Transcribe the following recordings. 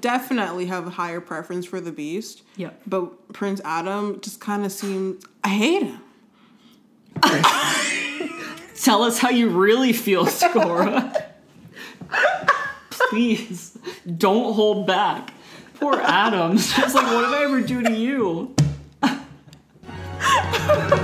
definitely have a higher preference for the Beast. Yeah. But Prince Adam just kind of seemed. I hate him. Tell us how you really feel, Sakura. Please, don't hold back. Poor Adams. Just like, what did I ever do to you?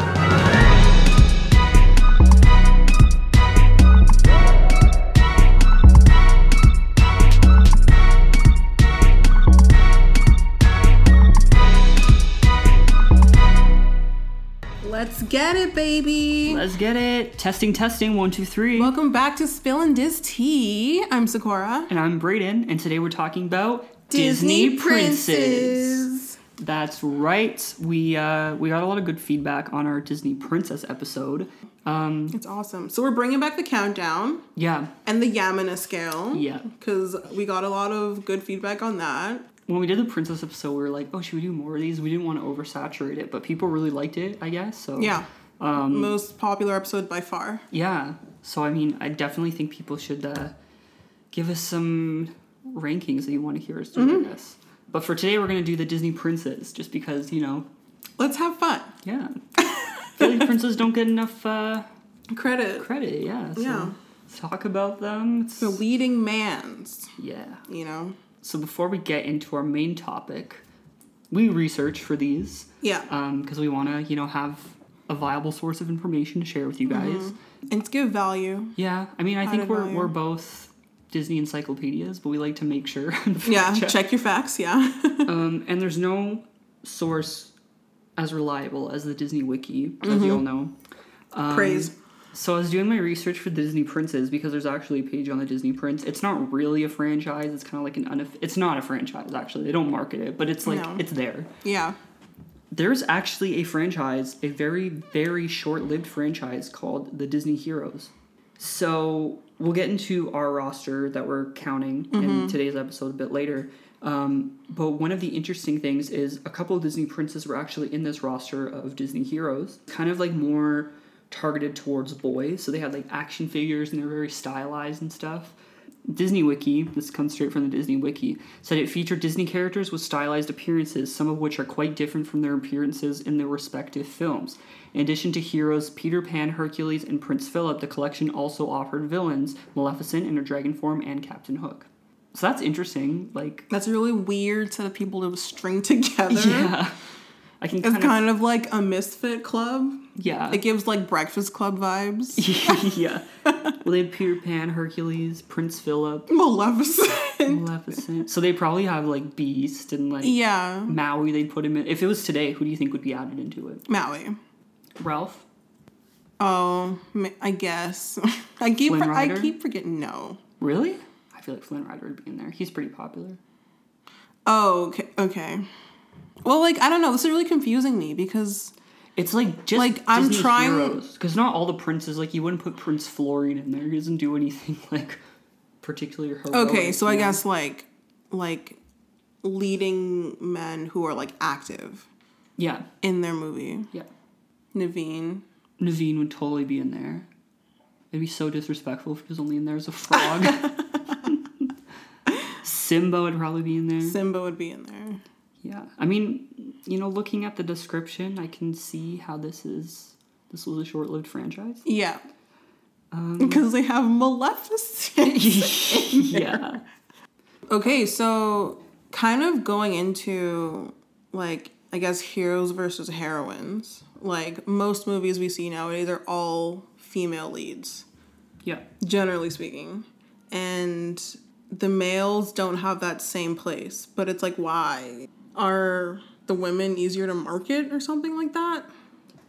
get it, baby. Let's get it. Testing, testing. One, two, three. Welcome back to Spillin' Dis Tea. I'm Sakura. And I'm Brayden, and today we're talking about Disney Princes. That's right. We uh, we got a lot of good feedback on our Disney Princess episode. Um, It's awesome. So we're bringing back the countdown yeah, and the Yamina scale. Yeah. Because we got a lot of good feedback on that. When we did the Princess episode, we were like, oh, should we do more of these? We didn't want to oversaturate it, but people really liked it, I guess. So Yeah. Um, Most popular episode by far. Yeah. So I mean, I definitely think people should uh, give us some rankings that you want to hear us do Mm-hmm. this. But for today, we're gonna do the Disney Princess, just because you know, Let's have fun. yeah. Like princes don't get enough uh, Credit. credit. Yeah. So Yeah. Let's talk about them. It's- The leading mans, yeah. you know? So before we get into our main topic, we research for these Yeah. because we want to, you know, have a viable source of information to share with you guys. and to give value. Yeah, I mean, I think we're value. we're both Disney encyclopedias, but we like to make sure. Yeah. check. Check your facts. Yeah. Um, and there's no source as reliable as the Disney Wiki, as you all know. Um, Praise. So I was doing my research for Disney Princes because there's actually a page on the Disney Prince. It's not really a franchise. It's kind of like an unof- It's not a franchise actually. They don't market it, but it's like No. it's there. Yeah. There's actually a franchise, a very very short-lived franchise called the Disney Heroes. So we'll get into our roster that we're counting in today's episode a bit later. Um, but one of the interesting things is a couple of Disney princes were actually in this roster of Disney heroes, kind of like more targeted towards boys. So they had like action figures and they're very stylized and stuff. Disney Wiki, this comes straight from the Disney Wiki, said it featured Disney characters with stylized appearances, some of which are quite different from their appearances in their respective films. In addition to heroes Peter Pan, Hercules, and Prince Philip, the collection also offered villains Maleficent in her dragon form and Captain Hook. So that's interesting. Like, That's a really weird set of people to string together. yeah, I can It's kind of, kind of like a misfit club. Yeah, It gives like Breakfast Club vibes. yeah. Well, they had Peter Pan, Hercules, Prince Philip, Maleficent. Maleficent. So they probably have like Beast and like yeah. Maui. They'd put him in. If it was today, who do you think would be added into it? Maui. Ralph. Oh, I guess. I keep I keep forgetting. No. Really? I feel like Flynn Rider would be in there. He's pretty popular. Oh, okay. Okay. Well, like I don't know. This is really confusing me because It's like just Like, I'm Disney trying- because not all the princes like you wouldn't put Prince Florian in there. He doesn't do anything like particularly heroic. okay, so I guess like like leading men who are like active yeah, in their movie. yeah. Naveen. Naveen would totally be in there. It'd be so disrespectful if he was only in there as a frog. Simba would probably be in there. Simba would be in there. Yeah, I mean, you know, looking at the description, I can see how this is. This was a short-lived franchise. Yeah. Um, Because they have Maleficent. yeah, Okay, so kind of going into like I guess heroes versus heroines. Like most movies we see nowadays are all female leads, yeah, generally speaking. And the males don't have that same place. But it's like why? Are the women easier to market or something like that?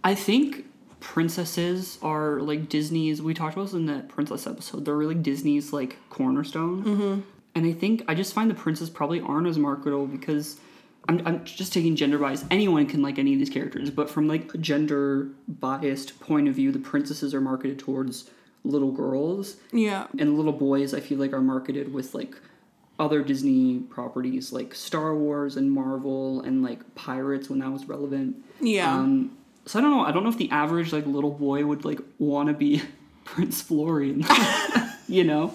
I think princesses are like Disney's. We talked about this in the princess episode. They're really Disney's like cornerstone. Mm-hmm. And I think I just find the princes probably aren't as marketable because I'm, I'm just taking gender bias. Anyone can like any of these characters, but from like a gender biased point of view, the princesses are marketed towards little girls, Yeah. and little boys I feel like are marketed with like other Disney properties like Star Wars and Marvel and like Pirates when that was relevant. Yeah. Um, so I don't know. I don't know if the average like little boy would like want to be Prince Florian. you know,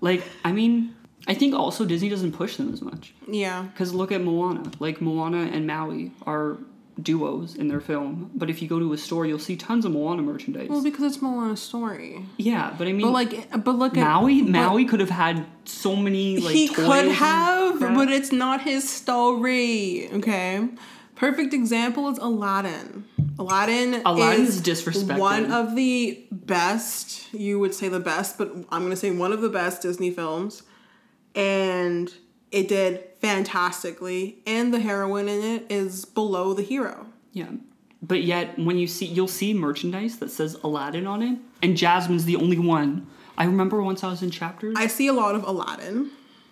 like I mean, I think also Disney doesn't push them as much. Yeah. Because look at Moana. Like Moana and Maui are duos in their film, but if you go to a store, you'll see tons of Moana merchandise. Well, because it's Moana's story. yeah, but I mean, But like, but look at Maui. but Maui could have had so many like he could have, but it's not his story. Okay. Perfect example is Aladdin. Aladdin, Aladdin is is disrespected. one of the best. You would say the best, but I'm gonna say one of the best Disney films, and it did fantastically. And the heroine in it is below the hero. Yeah. But yet, when you see, you'll see merchandise that says Aladdin on it, and Jasmine's the only one. I remember once I was in chapters. I see a lot of Aladdin.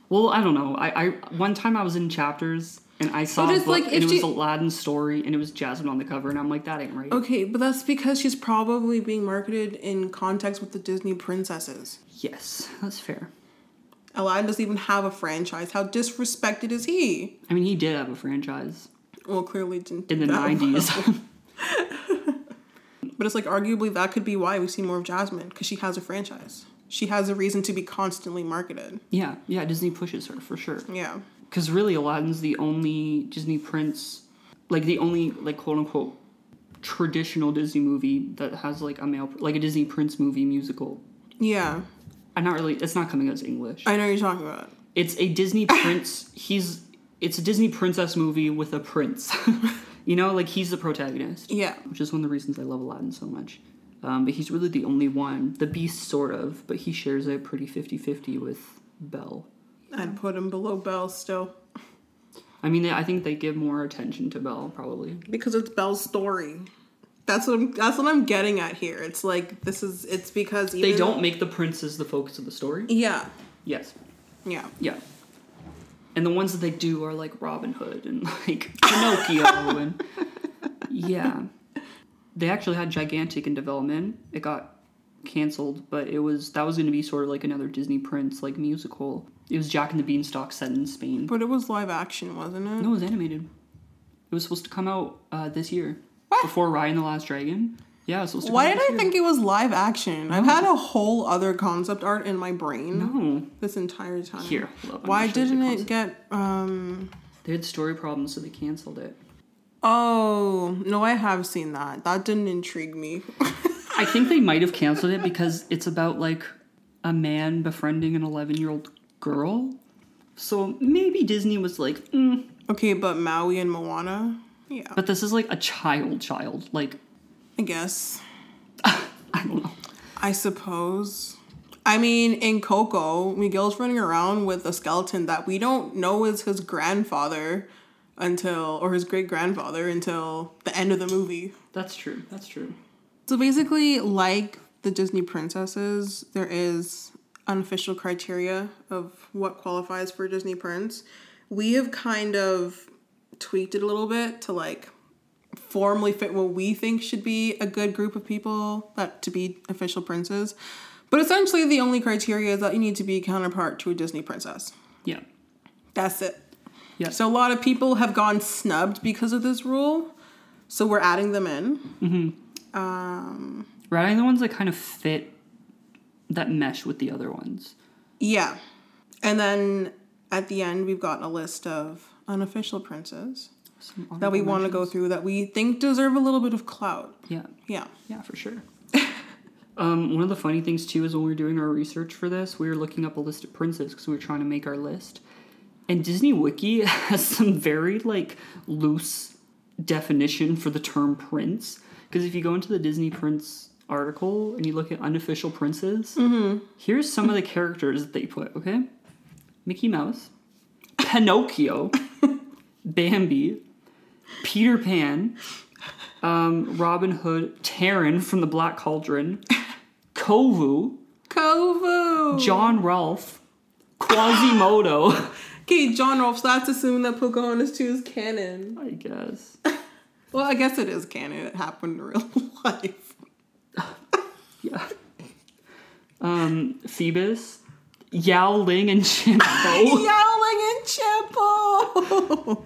well, I don't know. I, I one time I was in chapters and I saw But it's like, and it was you- Aladdin's story and it was Jasmine on the cover and I'm like that ain't right. Okay, but that's because she's probably being marketed in context with the Disney princesses. Yes, that's fair. Aladdin doesn't even have a franchise. How disrespected is he? I mean, he did have a franchise Well, clearly didn't in the do that well. '90s. But it's like arguably that could be why we see more of Jasmine because she has a franchise. She has a reason to be constantly marketed. yeah, yeah. Disney pushes her for sure. Yeah. Because really, Aladdin's the only Disney prince, like the only like quote unquote traditional Disney movie that has like a male, like a Disney prince movie musical. Yeah. I'm not really. It's not coming out as English. I know what you're talking about. It's a Disney prince. He's. It's a Disney princess movie with a prince. you know, like he's the protagonist. Yeah. Which is one of the reasons I love Aladdin so much. Um, but he's really the only one. The Beast, sort of, but he shares a pretty 50 50 with Belle. I'd put him below Belle still I mean, I think they give more attention to Belle, probably. because it's Belle's story. That's what I'm. That's what I'm getting at here. It's like this is. It's because even They don't make the princes the focus of the story. Yeah. Yes. Yeah. Yeah. And the ones that they do are like Robin Hood and like Pinocchio and yeah. They actually had Gigantic in development. It got canceled, but it was that was going to be sort of like another Disney Prince like musical. It was Jack and the Beanstalk set in Spain. But it was live action, wasn't it? No, it was animated. It was supposed to come out uh, this year. Before Raya and the Last Dragon. Yeah, was supposed to Why did I year. think it was live action? I've had a whole other concept art in my brain No. this entire time. Here. hold Why gonna show you the didn't it get um They had story problems, so they canceled it. Oh, no, I have seen that. That didn't intrigue me. I think they might have canceled it because it's about like a man befriending an 11 year old girl. So maybe Disney was like, mm. okay, but Maui and Moana? Yeah, but this is like a child child. Like, I guess. I don't know. I suppose. I mean, in Coco, Miguel's running around with a skeleton that we don't know is his grandfather until, or his great grandfather until the end of the movie. That's true. That's true. So basically, like the Disney princesses, there is unofficial criteria of what qualifies for a Disney prince. We have kind of tweaked it a little bit to like formally fit what we think should be a good group of people that to be official princes. But essentially, the only criteria is that you need to be counterpart to a Disney princess. Yeah. That's it. Yeah. So a lot of people have gone snubbed because of this rule. So we're adding them in. Mm-hmm. Um, We're adding the ones that kind of fit that mesh with the other ones. Yeah. And then at the end, we've gotten a list of unofficial princes Some that we want to go through that we think deserve a little bit of clout. Yeah. Yeah. Yeah, for sure. um, one of the funny things too is when we were doing our research for this, we were looking up a list of princes because we were trying to make our list. And Disney Wiki has some very like loose definition for the term prince. Because if you go into the Disney Prince article and you look at unofficial princes, here's some of the characters that they put. Okay, Mickey Mouse, Pinocchio, Bambi, Peter Pan, um, Robin Hood, Taran from the Black Cauldron, Kovu, Kovu! John Rolfe, Quasimodo. Okay, John Rolfe, so that's assuming that Pocahontas 2 is canon. I guess. Well, I guess it is canon. It happened in real life. Yeah. Um, Phoebus, Yao Ling, and Chien-Po. Yowling and Chimple!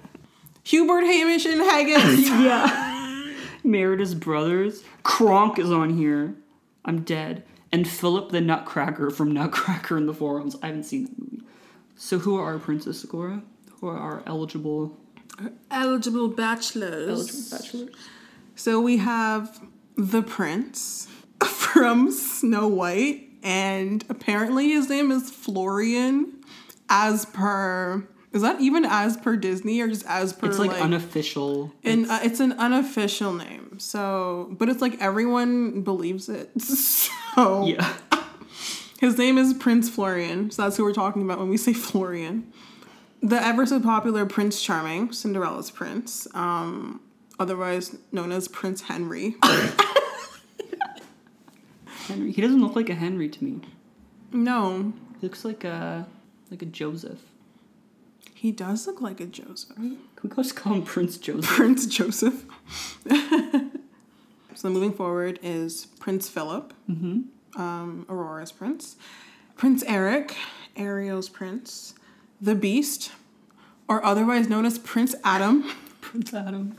Hubert, Hamish, and Haggis. yeah. Merida's brothers. Kronk is on here. I'm dead. And Philip the Nutcracker from Nutcracker and the Four Realms. I haven't seen that movie. So who are our princess, Agora? Who are our eligible Eligible bachelors. eligible bachelors? So we have the prince from Snow White, and apparently his name is Florian, as per. Is that even as per Disney or just as per It's like, like unofficial. And uh, it's an unofficial name, so but it's like everyone believes it. So Yeah. his name is Prince Florian, so that's who we're talking about when we say Florian. The ever so popular Prince Charming, Cinderella's prince, um, otherwise known as Prince Henry. Henry. He doesn't look like a Henry to me. no, He looks like a like a Joseph. he does look like a Joseph. Can we just call him Prince Joseph? Prince Joseph. so moving forward is Prince Philip, um, Aurora's prince, Prince Eric, Ariel's prince, the Beast, or otherwise known as Prince Adam. Prince Adam.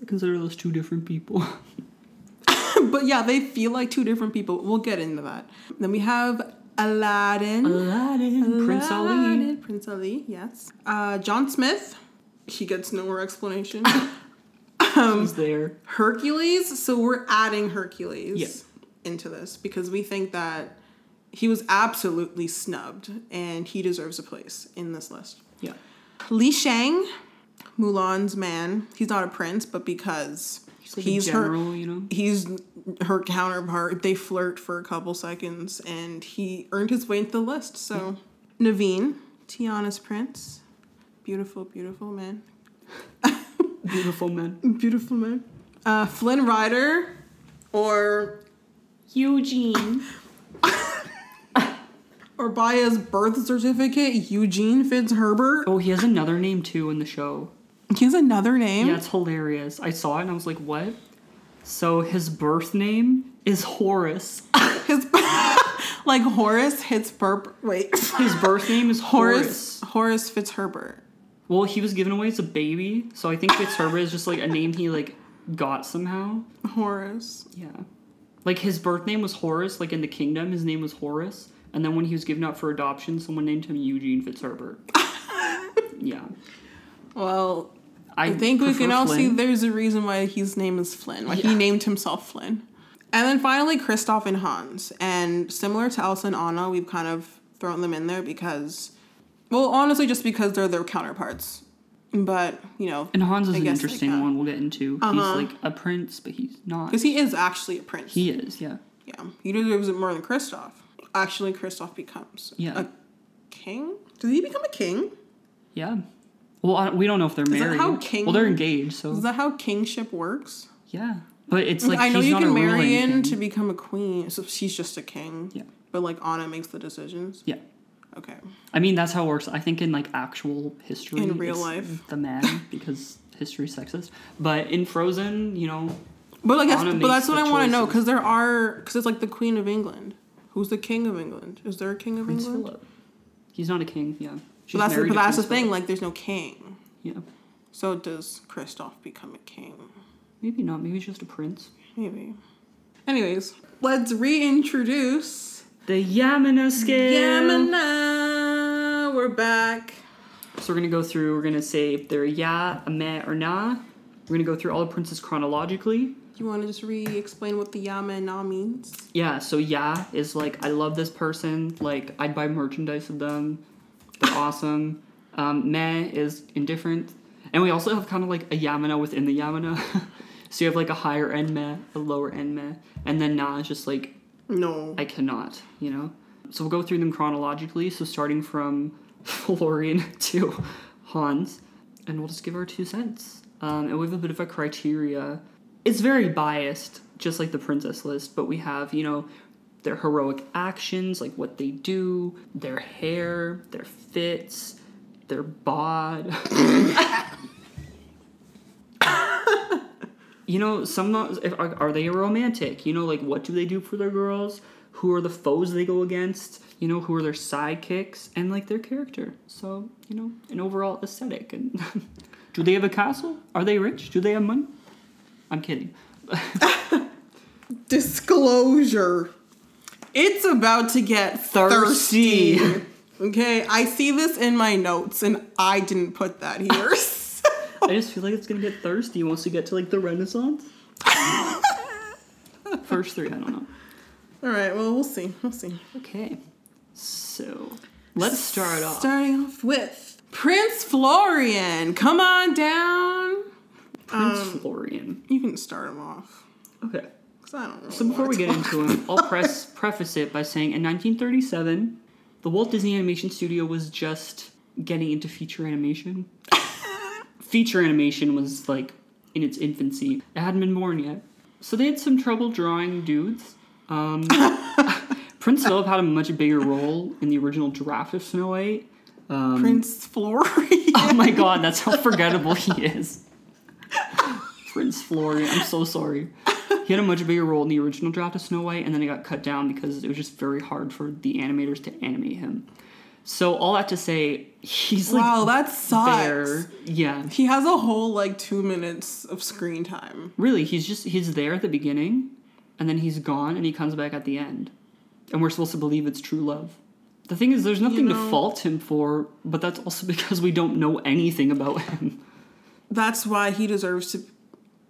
I consider those two different people. but yeah, they feel like two different people. We'll get into that. Then we have Aladdin. Aladdin. Prince Ali. Aladdin, Prince Ali, yes. Uh, John Smith. He gets no more explanation. He's there. Hercules. So we're adding Hercules Yeah. into this because we think that he was absolutely snubbed and he deserves a place in this list. Yeah. Li Shang, Mulan's man. He's not a prince, but because He's like he's a her you know? he's her counterpart. They flirt for a couple seconds, and he earned his way into the list. So, Naveen, Tiana's prince, beautiful, beautiful man, Beautiful man. beautiful man. Uh, Flynn Rider, or Eugene. or by his birth certificate, Eugene Fitzherbert. Oh, he has another name too in the show. He has another name. Yeah, it's hilarious. I saw it and I was like, what? So his birth name is Horace. His like Horace Hitzberp. Wait, His birth name is Horace Horace. Horace Fitzherbert. Well, he was given away as a baby, so I think Fitzherbert is just like a name he like got somehow. Horace. Yeah. Like his birth name was Horace, like in the kingdom, his name was Horace. And then when he was given up for adoption, someone named him Eugene Fitzherbert. yeah. Well, I, think we can all see there's a reason why his name is Flynn. Why he named himself Flynn. And then finally, Kristoff and Hans. And similar to Elsa and Anna, we've kind of thrown them in there because, well, honestly, just because they're their counterparts. But, you know, And Hans is an interesting one we'll get into. Uh-huh. He's like a prince, but he's not. because he is actually a prince. He is, yeah. yeah. He deserves it more than Kristoff. Actually, Kristoff becomes Yeah. a king. Does he become a king? Yeah. Well, I, we don't know if they're married. how king- Well, they're engaged, So Is that how kingship works? yeah. But it's mm, like I know he's you not can marry in to become a queen, so she's just a king. Yeah. But like Anna makes the decisions. Yeah. Okay. I mean, that's how it works. I think in like actual history, In real it's life. the man because history's sexist. But in Frozen, you know, But like that's but that's what I want to know because there are because it's like the Queen of England. Who's the King of England? Is there a King of Prince England? Philip. He's not a king. Yeah. But that's the, but that's the thing. Like there's no king. Yeah. So does Kristoff become a king? Maybe not. Maybe he's just a prince. Maybe. Anyways, let's reintroduce The Yamina scale. Yamina. We're back. So we're gonna go through. We're gonna say if they're ya, a meh, or na. We're gonna go through all the princes chronologically. Do you want to just re-explain what the Yamina means? Yeah. So ya is like I love this person. Like I'd buy merchandise of them. They're awesome. Um, meh is indifferent, and we also have kind of like a Yamina within the Yamina. so you have like a higher end meh, a lower end meh, and then nah is just like No. I cannot, you know? So we'll go through them chronologically. So starting from Florian to Hans, and we'll just give our two cents. Um, and we have a bit of a criteria. It's very biased, just like the princess list, but we have, you know, their heroic actions, like what they do, their hair, their fits, their bod. you know, some if, are, are they romantic? You know, like what do they do for their girls? Who are the foes they go against? You know, who are their sidekicks and like their character. So you know, an overall aesthetic. And do they have a castle? Are they rich? Do they have money? I'm kidding. Disclosure. It's about to get thirsty. Thirsty. Okay, I see this in my notes and I didn't put that here. I just feel like it's gonna get thirsty once we get to like the Renaissance. First three, I don't know. All right, well, we'll see. We'll see. Okay, so let's start off. Starting off with Prince Florian. Come on down. Prince um, Florian. You can start him off. Okay. 'Cause I don't know. So before we get into him, I'll press preface it by saying in 1937, the Walt Disney Animation Studio was just getting into feature animation. feature animation was like in its infancy. It hadn't been born yet. So they had some trouble drawing dudes. Um, Prince Philip had a much bigger role in the original draft of Snow White. Um, Prince Florian. Oh my god, that's how forgettable he is. Prince Florian, I'm so sorry. He had a much bigger role in the original draft of Snow White, and then it got cut down because it was just very hard for the animators to animate him. So all that to say, he's like wow, that sucks. there. Yeah, He has a whole like two minutes of screen time. really, he's just he's there at the beginning, and then he's gone, and he comes back at the end, and we're supposed to believe it's true love. The thing is, there's nothing know- to fault him for, but that's also because we don't know anything about him. That's why he deserves to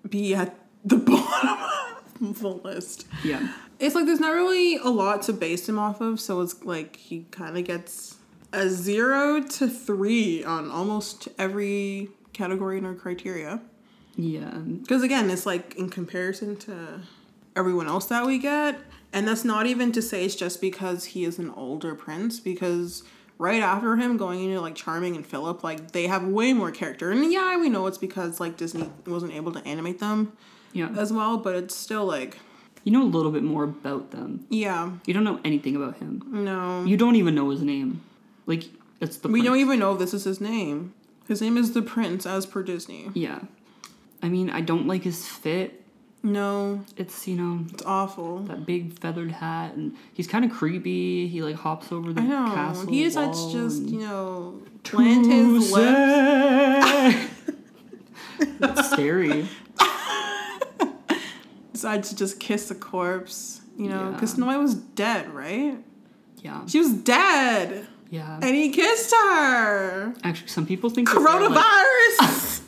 be at the bottom of the list. Yeah. It's like there's not really a lot to base him off of, so it's like he kind of gets a zero to three on almost every category in our criteria. Yeah. Because again, it's like in comparison to everyone else that we get, and that's not even to say it's just because he is an older prince, because right after him going into like Charming and Philip, like they have way more character. And yeah, we know it's because like Disney wasn't able to animate them Yeah. as well, but it's still like, You know a little bit more about them. yeah, You don't know anything about him. no. You don't even know his name. Like it's the we prince. don't even know if this is his name. His name is the Prince, as per Disney. Yeah. I mean, I don't like his fit. No, It's you know it's awful. that big feathered hat, and he's kind of creepy. He like hops over the I know. castle He decides wall to just, and- you know, plant his lips. That's scary. Decides to just kiss a corpse, you know, because Yeah. White was dead, right? Yeah. She was dead, Yeah. and he kissed her. Actually, some people think that they're, like- Coronavirus.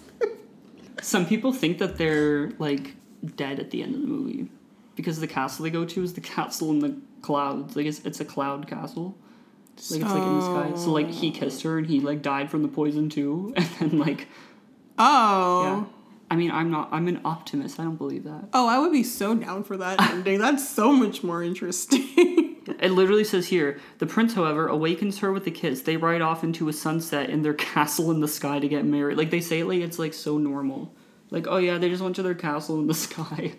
Some people think that they're like dead at the end of the movie because the castle they go to is the castle in the clouds. Like it's, it's a cloud castle. Like it's like in the sky. So like he kissed her and he like died from the poison too. And then like oh. yeah. I mean I'm not I'm an optimist. I don't believe that. Oh, I would be so down for that ending. That's so much more interesting. It literally says here, the prince, however, awakens her with a kiss. They ride off into a sunset in their castle in the sky to get married. Like they say it like it's like so normal. Like, oh yeah, they just went to their castle in the sky.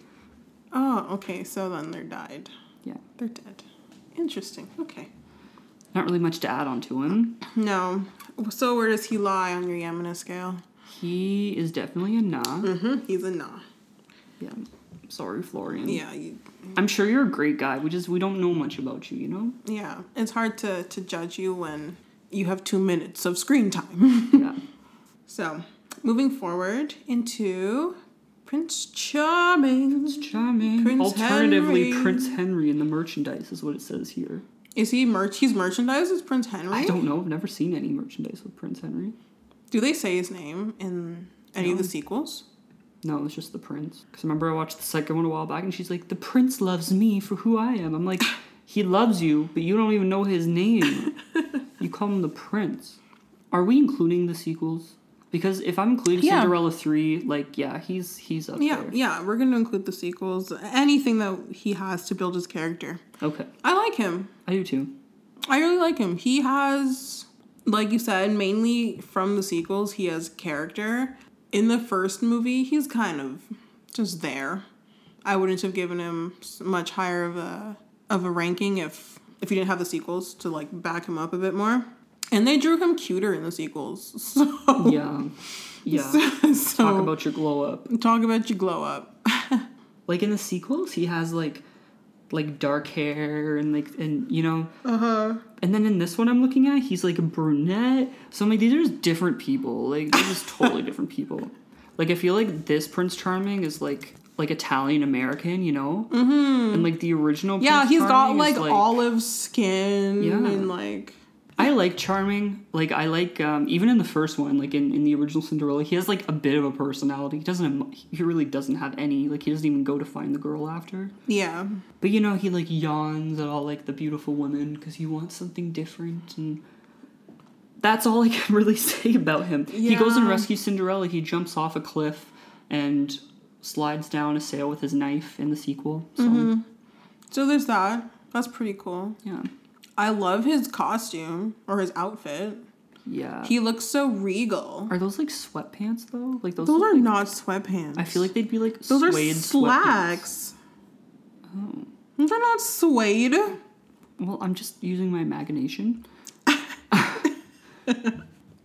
oh, okay. So then they're died. Yeah. They're dead. Interesting. Okay. Not really much to add on to him. No. So where does he lie on your Yamina scale? He is definitely a nah. Mm-hmm. He's a nah. Yeah. Sorry, Florian. Yeah. You, I'm sure you're a great guy. We just we don't know much about you, you know? yeah. It's hard to to judge you when you have two minutes of screen time. Yeah. so, moving forward into Prince Charming. Prince Charming. Prince Alternatively, Henry. Prince Henry in the merchandise is what it says here. Is he merch? He's merchandise as Prince Henry. I don't know. I've never seen any merchandise with Prince Henry. Do they say his name in any of the sequels? No, it's just the prince. Because remember, I watched the second one a while back, and she's like, "The prince loves me for who I am." I'm like, "He loves you, but you don't even know his name. you call him the prince." Are we including the sequels? Because if I'm including Yeah. Cinderella three, like, yeah, he's he's up Yeah, there. yeah. We're gonna include the sequels. Anything that he has to build his character. Okay, I like him. I do too. I really like him. He has, like you said, mainly from the sequels, he has character. In the first movie, he's kind of just there. I wouldn't have given him much higher of a of a ranking if if you didn't have the sequels to like back him up a bit more. And they drew him cuter in the sequels. So Yeah, yeah. so Talk about your glow up. talk about your glow up. Like in the sequels, he has like like dark hair and like and you know Uh huh. And then in this one I'm looking at, he's like a brunette. So I'm like, these are just different people. Like they're just totally different people. Like I feel like this Prince Charming is like like Italian American, you know? Mm-hmm. And like the original Yeah, Prince he's got Charming like, is, olive skin Yeah. and like I like charming. Like I like um, even in the first one, like in, in the original Cinderella, he has like a bit of a personality. He doesn't. He really doesn't have any. Like he doesn't even go to find the girl after. Yeah. But you know, he like yawns at all like the beautiful women because he wants something different, and that's all I can really say about him. Yeah. He goes and rescues Cinderella. He jumps off a cliff and slides down a sail with his knife in the sequel. So Mm-hmm. So there's that. That's pretty cool. yeah, I love his costume or his outfit. yeah. He looks so regal. are those like sweatpants though? Like those? Those are like- not sweatpants. I feel like they'd be like those are suede sweatpants. slacks. Oh. Those are not suede. Well, I'm just using my imagination.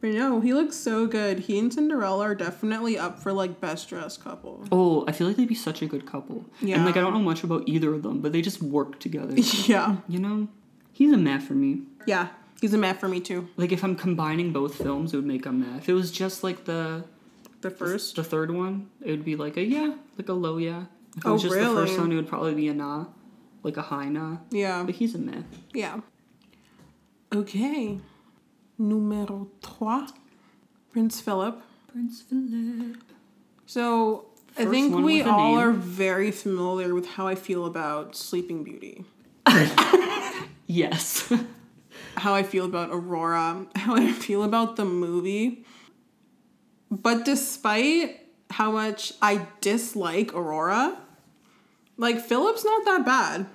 But no, he looks so good. He and Cinderella are definitely up for like best dressed couple. Oh, I feel like they'd be such a good couple. Yeah. And like I don't know much about either of them, but they just work together. yeah. you know? He's a meh for me. Yeah. He's a man for me too. Like if I'm combining both films, it would make a meh. If it was just like the The first. the third one, it would be like a yeah, like a low yeah. If it Oh, was just the first one, it would probably be a nah, like a high nah. Yeah. But he's a meh. Yeah. Okay. Numéro 3. Prince Philip. Prince Philip. So I think we all name. are very familiar with how I feel about Sleeping Beauty. Yes. How I feel about Aurora. How I feel about the movie. But despite how much I dislike Aurora, like Philip's not that bad.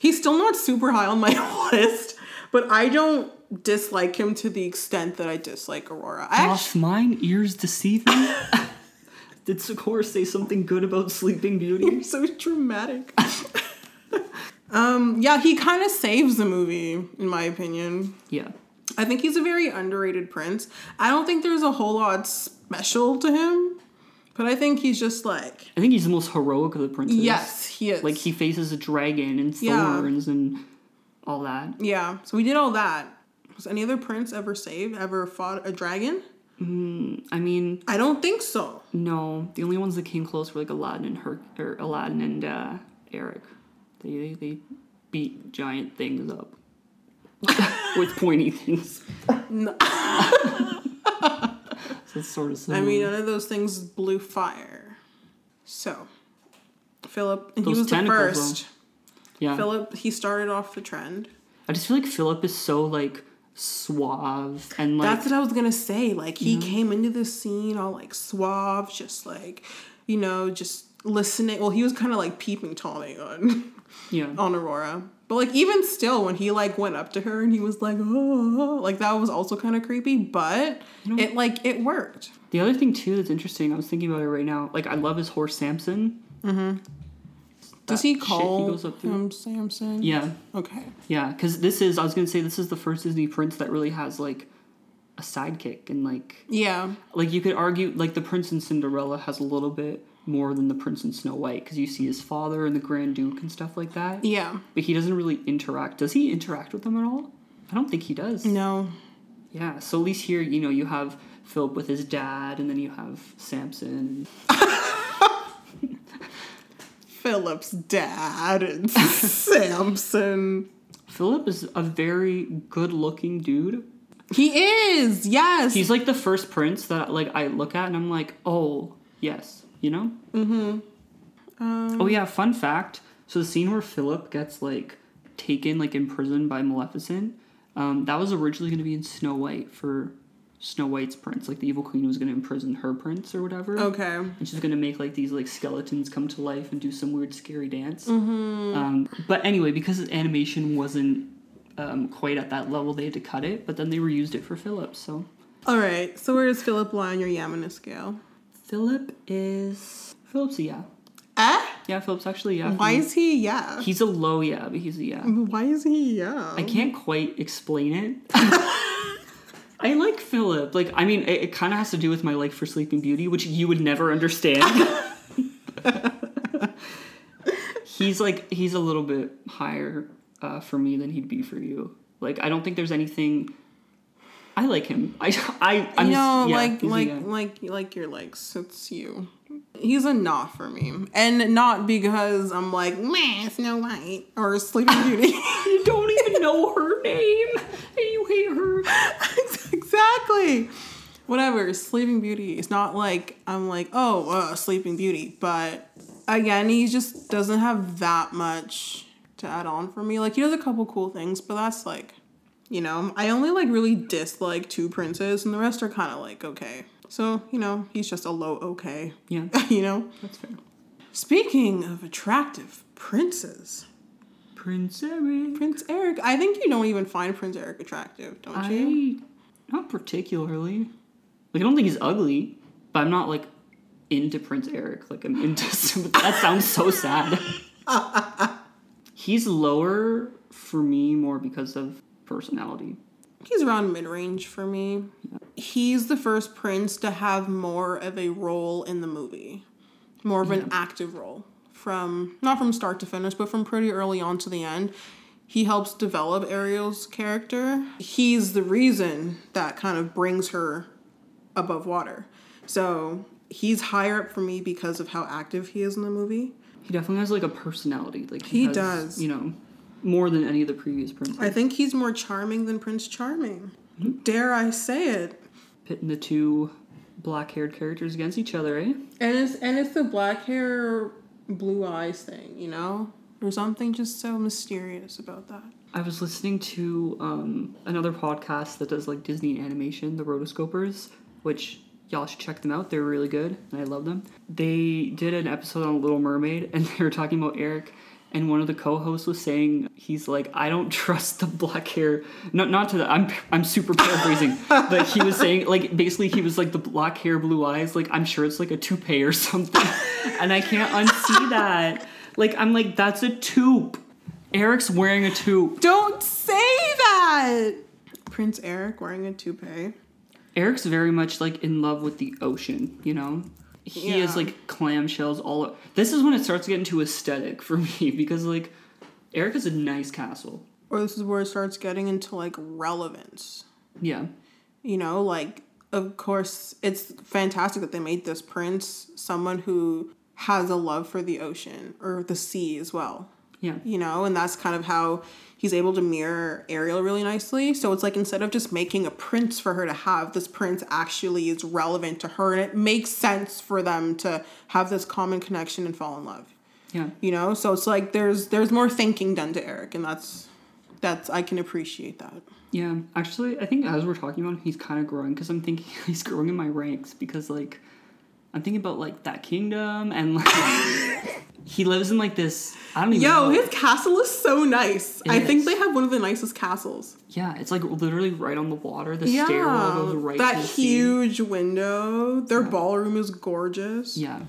He's still not super high on my list, but I don't dislike him to the extent that I dislike Aurora. I actually, mine ears deceive me. Did Sakura say something good about Sleeping Beauty? You're so dramatic. Um, yeah, he kind of saves the movie, in my opinion. Yeah. I think he's a very underrated prince. I don't think there's a whole lot special to him, but I think he's just like, I think he's the most heroic of the princes. yes, he is. Like he faces a dragon and Yeah. thorns and all that. yeah. So we did all that. Was any other prince ever saved? Ever fought a dragon? I mean, I don't think so. no. The only ones that came close were like Aladdin and her or Aladdin and uh, Eric. They, they beat giant things up with pointy things. so it's sort of I mean, none of those things blew fire. So, Philip, and he was the tentacles, first. yeah. Philip, he started off the trend. I just feel like Philip is so like suave and like That's what I was gonna say. Like he mhm. came into the scene all like suave, just like, you know, just listening. Well, he was kind of like peeping Tommy on yeah. on Aurora, but like even still, when he like went up to her and he was like, oh, like that was also kind of creepy. But it like it worked. The other thing too that's interesting, I was thinking about it right now. Like I love his horse Samson. Mm-hmm. Does he call up him Samson? Yeah, Okay. yeah. Because this is, I was gonna say, this is the first Disney prince that really has like a sidekick, and like, Yeah. like you could argue, like the prince in Cinderella has a little bit more than the prince in Snow White, because you see his father and the Grand Duke and stuff like that. Yeah. But he doesn't really interact. Does he interact with them at all? I don't think he does. No. Yeah. So at least here, you know, you have Philip with his dad, and then you have Samson. Philip's dad and Samson. Philip is a very good-looking dude. He is. Yes. He's like the first prince that like I look at and I'm like, oh yes, you know. Um, Oh yeah, fun fact. So the scene where Philip gets like taken like imprisoned by Maleficent, um, that was originally going to be in Snow White for Snow White's prince. Like the evil queen was going to imprison her prince or whatever. okay. And she's gonna make like these like skeletons come to life and do some weird scary dance. Um, but anyway, because the animation wasn't um, quite at that level, they had to cut it. But then they reused it for Philip. So All right. So where does Philip lie on your Yamina scale? Philip is Philip's a yeah. Eh? Yeah, Philip's actually a yeah. Why is he? Yeah. He's a low yeah, but he's a yeah. Why is he? Yeah. I can't quite explain it. I like Philip. Like, I mean, it, it kind of has to do with my like for Sleeping Beauty, which you would never understand. he's like he's a little bit higher uh, for me than he'd be for you. Like, I don't think there's anything. I like him. I I I'm you know, yeah, like he's a like like like your legs. It's you. He's a nah for me. And not because I'm like, meh, Snow White or Sleeping Beauty. You don't even know her name, and you hate her. exactly. Whatever, Sleeping Beauty. It's not like I'm like, oh, uh, Sleeping Beauty. But again, he just doesn't have that much to add on for me. Like, he does a couple cool things, but that's like, you know, I only like really dislike two princes, and the rest are kind of like okay. So, you know, he's just a low okay. Yeah, you know? that's fair. Speaking of attractive princes, Prince Eric. Prince Eric, I think you don't even find Prince Eric attractive, don't you? I not particularly. Like I don't think he's ugly, but I'm not like into Prince Eric. Like I'm into. That sounds so sad. he's lower for me more because of personality. He's around mid range for me. He's the first prince to have more of a role in the movie, more of an active role from not from start to finish, but from pretty early on to the end. He helps develop Ariel's character. He's the reason that kind of brings her above water. So he's higher up for me because of how active he is in the movie. He definitely has like a personality. Like He has, does. You know, more than any of the previous princes. I think he's more charming than Prince Charming. Dare I say it? Pitting the two black-haired characters against each other, eh? And it's and it's the black hair, blue eyes thing, you know? There's something just so mysterious about that. I was listening to um, another podcast that does like Disney animation, the Rotoscopers, which y'all should check them out. They're really good, and I love them. They did an episode on Little Mermaid, and they were talking about Eric. And one of the co-hosts was saying he's like, I don't trust the black hair. Not not to the I'm I'm super paraphrasing, but he was saying like basically he was like the black hair, blue eyes. Like I'm sure it's like a toupee or something, and I can't unsee that. Like I'm like that's a taupe. Eric's wearing a taupe. Don't say that! Prince Eric wearing a toupee. Eric's very much like in love with the ocean, you know? He Yeah. has like clamshells all o- This is when it starts getting to aesthetic for me because like Eric has a nice castle. Or this is where it starts getting into like relevance. Yeah. You know, like of course it's fantastic that they made this prince someone who has a love for the ocean or the sea as well. Yeah. you know, and that's kind of how he's able to mirror Ariel really nicely. So it's like instead of just making a prince for her to have, this prince actually is relevant to her and it makes sense for them to have this common connection and fall in love. Yeah. You know? So it's like there's there's more thinking done to Eric and that's that's I can appreciate that. Yeah. Actually, I think as we're talking about him, he's kind of growing because I'm thinking he's growing in my ranks because like I'm thinking about like that kingdom and like he lives in like this I don't even Yo, know. his castle is so nice. It I think they have one of the nicest castles. yeah, it's like literally right on the water. The stairwell goes right that the sea. huge window. Their ballroom is gorgeous. Yeah.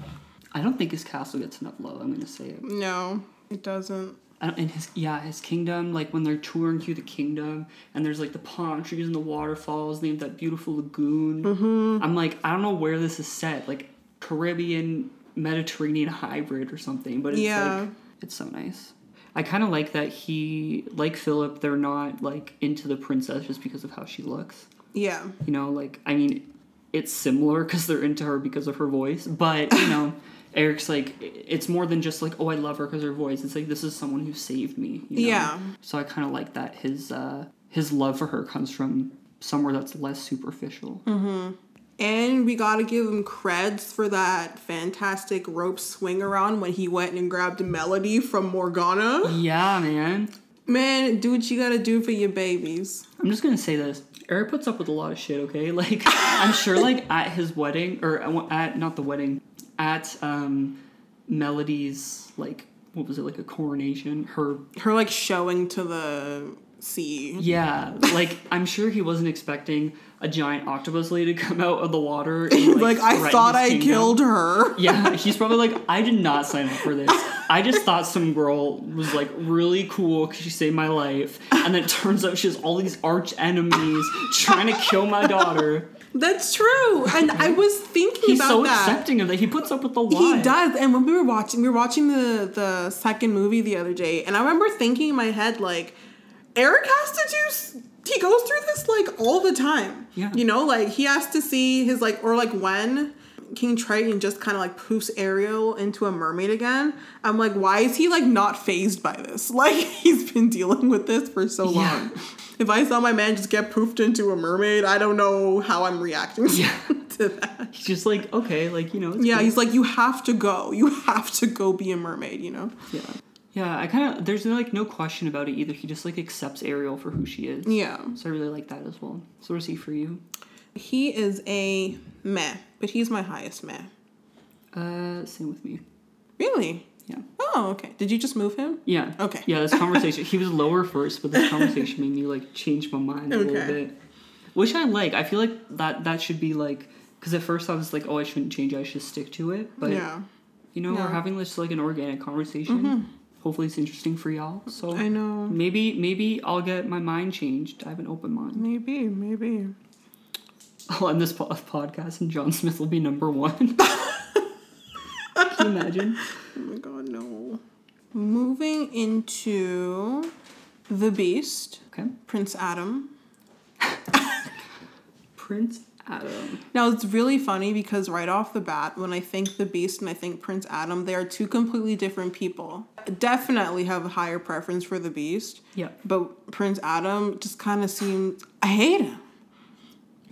I don't think his castle gets enough love. I'm gonna say it. No, it doesn't. And his yeah his kingdom like when they're touring through the kingdom and there's like the palm trees and the waterfalls and they have that beautiful lagoon Mm-hmm. i'm like i don't know where this is set like caribbean mediterranean hybrid or something but it's Yeah. like it's so nice i kind of like that he like philip they're not like into the princess just because of how she looks Yeah. you know like i mean it's similar because they're into her because of her voice but you know eric's like it's more than just like oh i love her because her voice it's like this is someone who saved me you know? Yeah. so i kind of like that his uh his love for her comes from somewhere that's less superficial And we gotta give him creds for that fantastic rope swing around when he went and grabbed Melody from Morgana. yeah man Man, do what you gotta do for your babies. i'm just gonna say this eric puts up with a lot of shit okay like i'm sure like at his wedding or at not the wedding at um melody's like what was it like a coronation her Her like showing to the sea. Yeah, like I'm sure he wasn't expecting a giant octopus lady to come out of the water. And, like, I thought I kingdom. killed her. Yeah, he's probably like, I did not sign up for this. I just thought some girl was like really cool because she saved my life, and then it turns out she has all these arch enemies trying to kill my daughter. That's true. And I was thinking He's about so that. accepting of that. He puts up with the He does. And when we were watching, we were watching the the second movie the other day, and I remember thinking in my head like, Eric has to do. He goes through this like all the time. Yeah. You know, like he has to see his like or like when King Triton just kind of like poofs Ariel into a mermaid again, I'm like, why is he like not phased by this? Like he's been dealing with this for so Yeah. long. If I saw my man just get poofed into a mermaid, I don't know how I'm reacting Yeah. to that. He's just like, okay, like, you know. It's Yeah, cool. he's like, you have to go. You have to go be a mermaid, you know? Yeah. Yeah, I kind of, there's like no question about it either. He just like accepts Ariel for who she is. Yeah. So I really like that as well. So what is he for you? He is a meh, but he's my highest meh. Uh, same with me. Really? Yeah. Oh, okay. Did you just move him? Yeah. Okay. Yeah, this conversation, he was lower first, but this conversation made me like change my mind a little Okay. bit. Which I like. I feel like that that should be like, because at first I was like, oh, I shouldn't change, I should stick to it. But, yeah. you know, Yeah. we're having this like an organic conversation. Hopefully it's interesting for y'all. So I know. maybe maybe I'll get my mind changed. I have an open mind. Maybe, maybe. I'll end this po- podcast and John Smith will be number one. Can you imagine? Oh my god, no. Moving into The Beast, Okay. Prince Adam. Prince Adam. Now it's really funny because right off the bat, when I think The Beast and I think Prince Adam, they are two completely different people. Definitely have a higher preference for The Beast, Yeah. but Prince Adam just kind of seems. I hate him.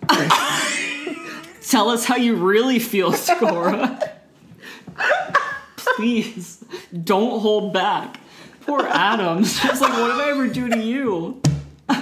Tell us how you really feel, Sakura. Please, don't hold back. Poor Adams. Just like, what did I ever do to you?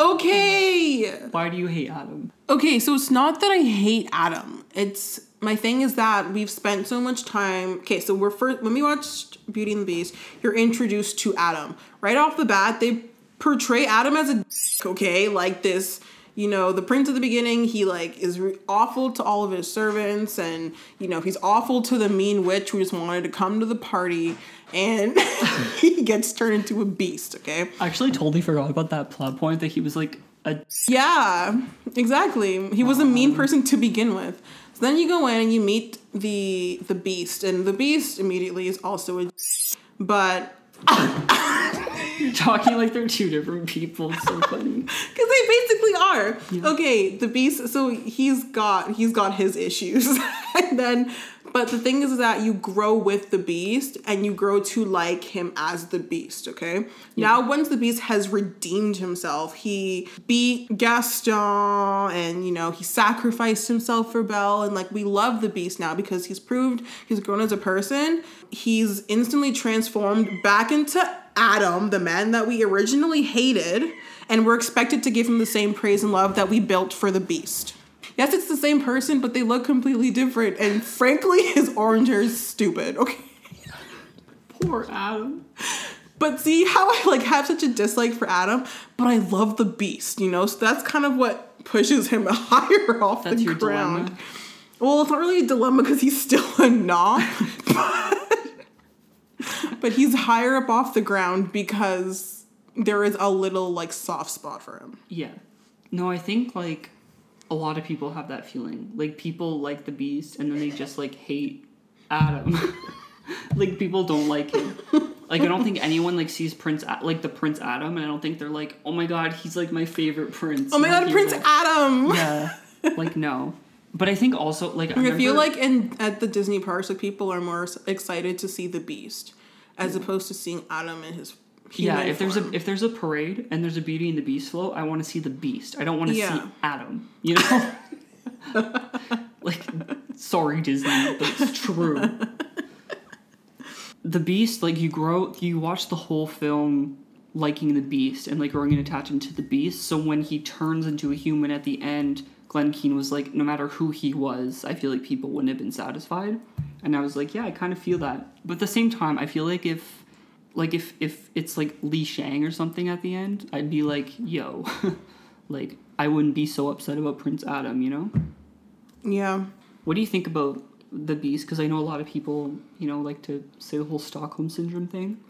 Okay! Why do you hate Adam? Okay, so it's not that I hate Adam. It's my thing is that we've spent so much time. Okay, so we're first when we watched Beauty and the Beast, you're introduced to Adam. Right off the bat, they portray Adam as a dick, okay, like this. You know, the prince at the beginning, he like is re- awful to all of his servants, and you know he's awful to the mean witch who just wanted to come to the party, and he gets turned into a beast. Okay, I actually totally forgot about that plot point that he was like a. yeah, exactly. He was a mean person to begin with. So then you go in and you meet the the beast, and the beast immediately is also a but You're talking like they're two different people. It's so funny. because they basically are. Okay, the beast. So he's got he's got his issues, and then. But the thing is that you grow with the beast and you grow to like him as the beast, okay? Now, once the beast has redeemed himself, he beat Gaston and, you know, he sacrificed himself for Belle. And, like, we love the beast now because he's proved he's grown as a person. He's instantly transformed back into Adam, the man that we originally hated. And we're expected to give him the same praise and love that we built for the beast. Yes, it's the same person, but they look completely different. And frankly, his orange hair is stupid. Okay. Poor Adam. But see how I like have such a dislike for Adam, but I love the beast, you know? So that's kind of what pushes him higher off That's the your ground. dilemma. Well, it's not really a dilemma because he's still a knob. but, but he's higher up off the ground because there is a little like soft spot for him. Yeah. No, I think like a lot of people have that feeling. Like people like the beast and then they just like hate Adam. like people don't like him. Like I don't think anyone like sees Prince A- like the Prince Adam and I don't think they're like, "Oh my god, he's like my favorite prince." Oh my god, Prince Adam! Yeah. like no. But I think also like I, I feel remember- like in at the Disney parks, like people are more excited to see the Beast as opposed to seeing Adam in his yeah, if there's a if there's a parade and there's a Beauty and the Beast float, I want to see the Beast. I don't want to Yeah. see Adam. You know, like sorry Disney, but it's true. the Beast, like you grow, you watch the whole film liking the Beast and like growing an attachment to the Beast. So when he turns into a human at the end, Glen Keane was like, no matter who he was, I feel like people wouldn't have been satisfied. And I was like, yeah, I kind of feel that. But at the same time, I feel like if like if if it's like Li Shang or something at the end, I'd be like, yo, like I wouldn't be so upset about Prince Adam, you know? yeah. What do you think about the Beast? Because I know a lot of people, you know, like to say the whole Stockholm syndrome thing.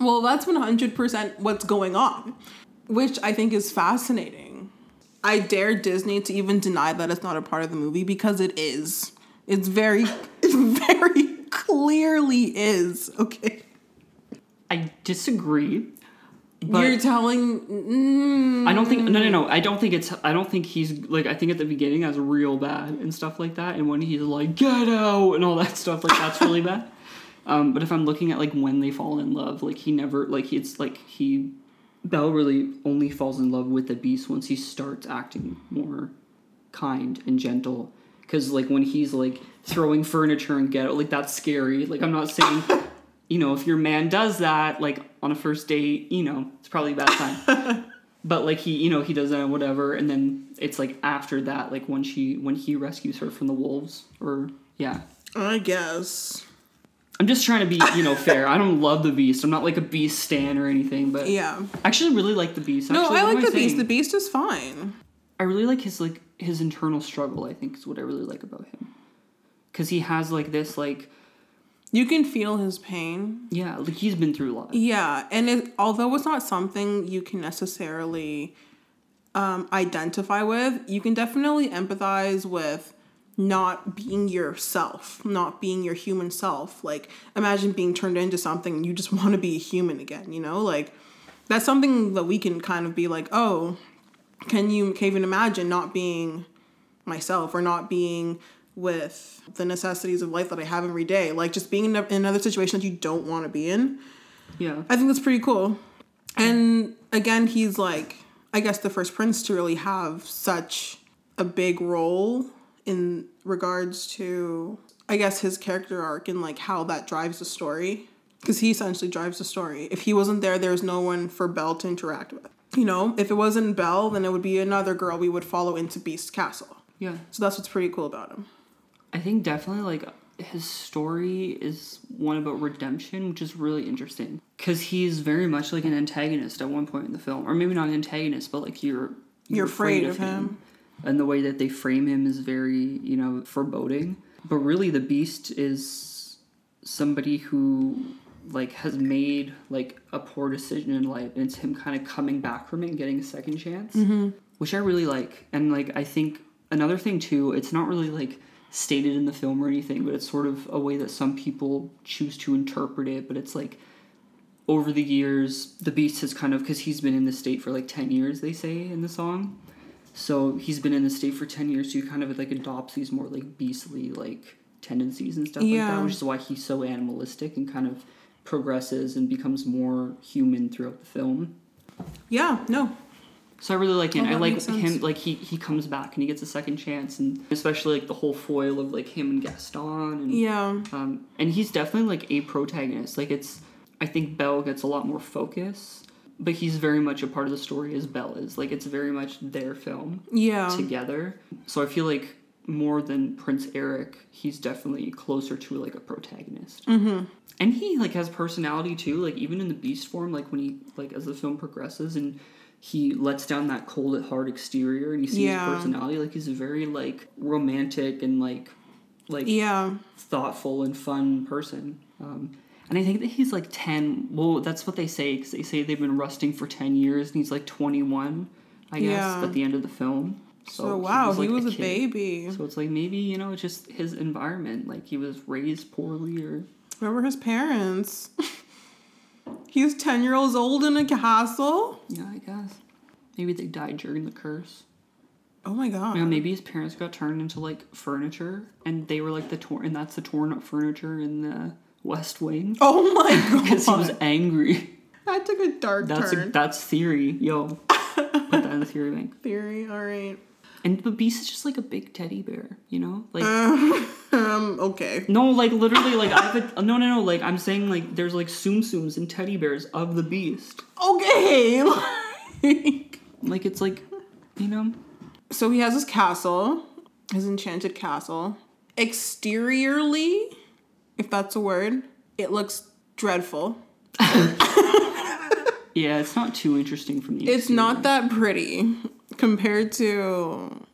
Well, that's 100% what's going on, which I think is fascinating. I dare Disney to even deny that it's not a part of the movie because it is. It's very, it very clearly is. Okay. I disagree. But You're telling. Mm, I don't think no no no I don't think it's I don't think he's like I think at the beginning that's real bad and stuff like that and when he's like get out and all that stuff like that's really bad. Um, but if I'm looking at like when they fall in love, like he never like it's like he Belle really only falls in love with the beast once he starts acting more kind and gentle. Because like when he's like throwing furniture and out, like that's scary. Like I'm not saying, you know, if your man does that like on a first date, you know, it's probably a bad time. but like he, you know, he does that and whatever, and then it's like after that, like when she when he rescues her from the wolves, or yeah. I guess. I'm just trying to be, you know, fair. I don't love the Beast. I'm not like a Beast stan or anything, but Yeah. I actually really like the Beast. No, Actually, I like the beast. The beast is fine. I really like his like his internal struggle. I think is what I really like about him, because he has like this like You can feel his pain. yeah, like he's been through a lot. Yeah, and it, although it's not something you can necessarily um, identify with, you can definitely empathize with not being yourself, not being your human self. Like, imagine being turned into something and you just want to be a human again, you know? Like, that's something that we can kind of be like, oh, can you can you even imagine not being myself or not being with the necessities of life that I have every day? Like, just being in, a, in another situation that you don't want to be in. Yeah, I think that's pretty cool. And again, he's like, I guess the first prince to really have such a big role in regards to, I guess, his character arc and like how that drives the story. Because he essentially drives the story. If he wasn't there, there's no one for Belle to interact with. You know, if it wasn't Belle, then it would be another girl we would follow into Beast Castle. yeah. So that's what's pretty cool about him. I think definitely like his story is one about redemption, which is really interesting because he's very much like an antagonist at one point in the film, or maybe not an antagonist, but like you're You're afraid of him. and the way that they frame him is very you know foreboding. But really, the beast is somebody who like has made like a poor decision in life, and it's him kind of coming back from it and getting a second chance, mm-hmm. which I really like. And like I think another thing too, it's not really like stated in the film or anything, but it's sort of a way that some people choose to interpret it. But it's like over the years, the beast has kind of because he's been in the state for like ten years, they say in the song. So he's been in the state for ten years, so he kind of like adopts these more like beastly like tendencies and stuff like that, which is why he's so animalistic and kind of progresses and becomes more human throughout the film. Yeah, no. So I really like it. Oh, I like him like he he comes back and he gets a second chance and especially like the whole foil of like him and Gaston and Yeah. um and he's definitely like a protagonist. Like it's I think Belle gets a lot more focus, but he's very much a part of the story as Belle is. Like it's very much their film Yeah. together. So I feel like more than Prince Eric, he's definitely closer to like a protagonist. Mm-hmm. And he like has personality too. Like even in the Beast form, like when he like as the film progresses and he lets down that cold at heart exterior and you see Yeah. his personality. Like he's a very like romantic and like like Yeah. thoughtful and fun person. Um, and I think that he's like 10. Well, that's what they say because they say they've been rusting for 10 years and he's like 21, I guess, Yeah. at the end of the film. So, wow, he like, was a, kid. baby. So it's like maybe, you know, it's just his environment. Like he was raised poorly or. Where were his parents? he was 10 years old in a castle? Yeah, I guess. Maybe they died during the curse. Oh my god. Know, maybe his parents got turned into like furniture and they were like the torn, and that's the torn up furniture in the West Wing. Oh my god. Because he was angry. that took a dark That's a, turn. that's theory, yo. Put that in the theory bank. Theory, alright. And the beast is just like a big teddy bear, you know? Like Um, okay. no, like literally, like I have a no, no, no. Like I'm saying, like there's like tsum tsums and teddy bears of the beast. Okay. like- Like it's like, you know, so he has his castle, his enchanted castle. Exteriorly, if that's a word, it looks dreadful. yeah, it's not too interesting from the. It's not that pretty compared to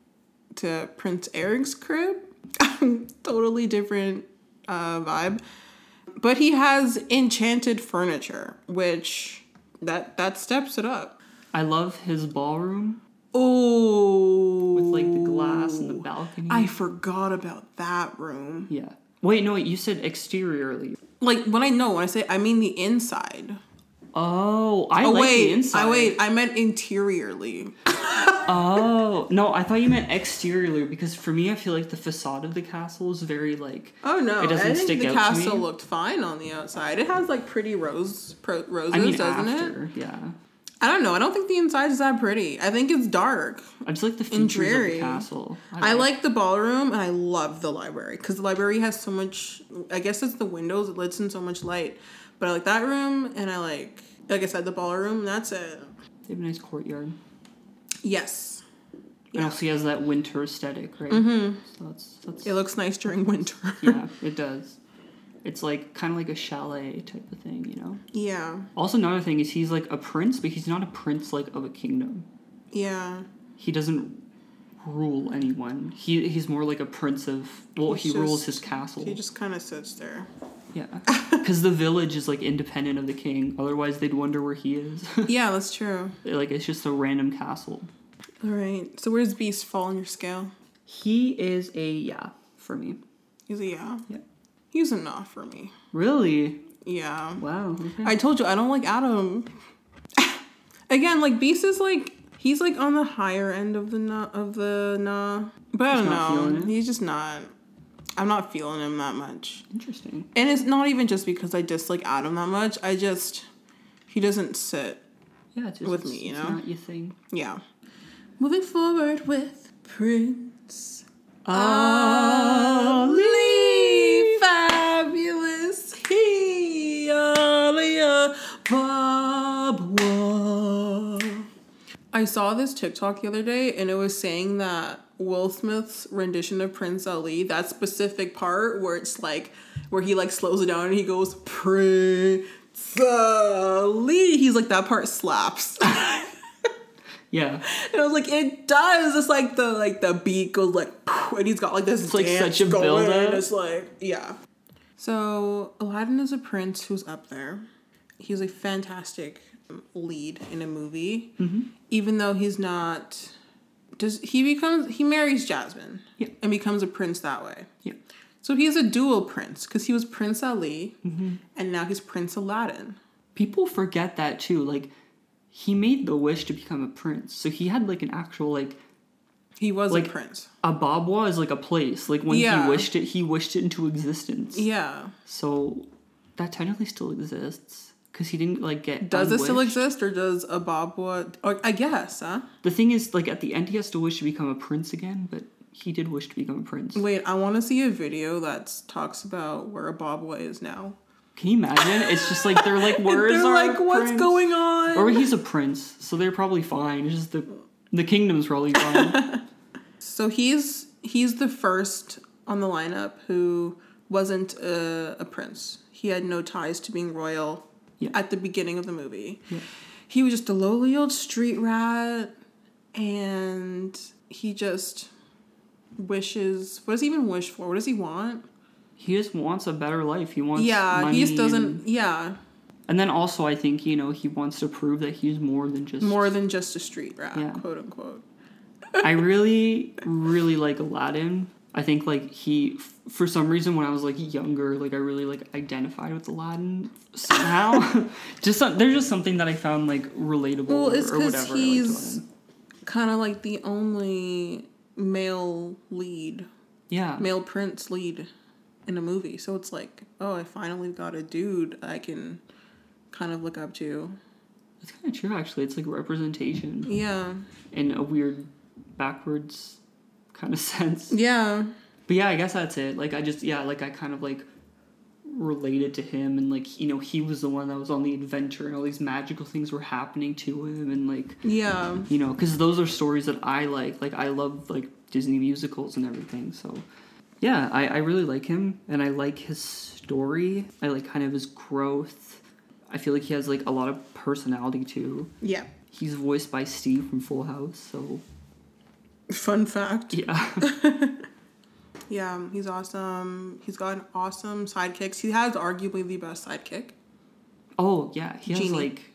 to Prince Eric's crib. totally different uh, vibe. But he has enchanted furniture, which that that steps it up. I love his ballroom Oh, with like the glass and the balcony. I forgot about that room. yeah. Wait, no, wait. You said exteriorly. Like when I know when I say I mean the inside. Oh, I Oh like wait, the inside. I wait. I meant interiorly. Oh no, I thought you meant exteriorly because for me, I feel like the facade of the castle is very like. Oh no, It doesn't I think stick the out to castle me. looked fine on the outside. It has like pretty rose pro, roses, I mean, doesn't it? yeah. I don't know. I don't think the inside is that pretty. I think it's dark. I just like the And features of the castle. I like the ballroom and I love the library because the library has so much. I guess it's the windows. It lets in so much light. But I like that room and I like, like I said, the ballroom. That's it. They have a nice courtyard. Yes, And also, he has that winter aesthetic, right? Mm-hmm. So that's that's it looks nice during winter. yeah, it does. It's like kind of like a chalet type of thing, you know. yeah, Also, another thing is he's like a prince, but he's not a prince like of a kingdom. yeah. He doesn't rule anyone. He he's more like a prince of well, He's he rules his castle. He just kind of sits there. Yeah, because the village is like independent of the king. Otherwise, they'd wonder where he is. yeah, that's true. like it's just a random castle. All right. So where where's Beast fall on your scale? He is a yeah for me. He's a yeah. Yeah. He's a nah for me. Really? Yeah. Wow. Okay. I told you I don't like Adam. Again, like Beast is like he's like on the higher end of the nah of the nah. But I don't know. He's just not. I'm not feeling him that much. Interesting. And it's not even just because I dislike Adam that much. I just he doesn't sit. Yeah, just, With me, you it's know? not your thing. Yeah. Moving forward with Prince Ali Fabulous Hialia Babwa. I saw this TikTok the other day and it was saying that Will Smith's rendition of Prince Ali, that specific part where it's like where he like slows it down and he goes Prince Ali. He's like that part slaps. Yeah, And I was like, it does. It's like the like the beat goes like, and he's got like this. It's like such a build-up. and It's like yeah. So Aladdin is a prince who's up there. He's a fantastic lead in a movie, Mm-hmm. even though he's not. Does he becomes he marries Jasmine Yeah. and becomes a prince that way? yeah. So he's a dual prince because he was Prince Ali Mm-hmm. and now he's Prince Aladdin. People forget that too. Like, he made the wish to become a prince, so he had like an actual like He was Like- a prince. Ababwa is like a place. Like when Yeah. he wished it, he wished it into existence. Yeah. So that technically still exists because he didn't like get. Does it still exist, or does Ababwa? Or I guess, huh? The thing is, like at the end, he has to wish to become a prince again, but he did wish to become a prince. Wait, I want to see a video that talks about where Ababwa is now. Can you imagine? It's just like they're like, where's They're our like, what's prince?" going on? Or he's a prince, so they're probably fine. It's just the the kingdom's probably fine. so he's he's the first on the lineup who wasn't a, a prince. He had no ties to being royal Yeah. at the beginning of the movie. Yeah. He was just a lowly old street rat, and he just wishes. What does he even wish for? What does he want? he just wants a better life. He wants yeah, he just doesn't. Yeah, And then also, I think you know he wants to prove that he's more than just more than just a street rat, Yeah. quote unquote. I really, really like Aladdin. I think like he, f- for some reason, when I was like younger, like I really like identified with Aladdin somehow. just some, there's just something that I found like relatable Well, it's or because whatever. I liked about he's kind of like the only male lead, yeah, male prince lead in a movie. So it's like, oh, I finally got a dude I can kind of look up to. it's kind of true actually. It's like representation Yeah, in a weird backwards kind of sense. yeah, But yeah, I guess that's it. Like I just yeah, like I kind of like related to him and like you know he was the one that was on the adventure and all these magical things were happening to him and like yeah. you know because those are stories that I like. Like I love like Disney musicals and everything. So yeah, I I really like him and I like his story. I like kind of his growth. I feel like he has like a lot of personality too. Yeah. He's voiced by Steve from Full House, so Fun fact. yeah. Yeah, he's awesome. He's got awesome sidekicks. He has arguably the best sidekick. oh yeah, he has Genie. like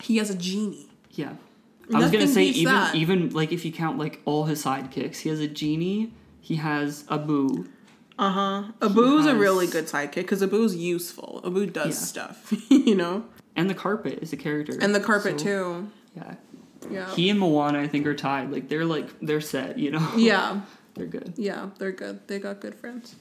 He has a genie. Yeah. I was gonna say even that. even like if you count like all his sidekicks, he has a genie, he has Abu. Uh huh. Abu's a really good sidekick because Abu's useful. Abu does Yeah. stuff, you know? and the carpet is a character. And the carpet So, too. Yeah, Yeah. he and Moana I think are tied. Like they're like they're set. You know. yeah. they're good. Yeah, they're good. They got good friends.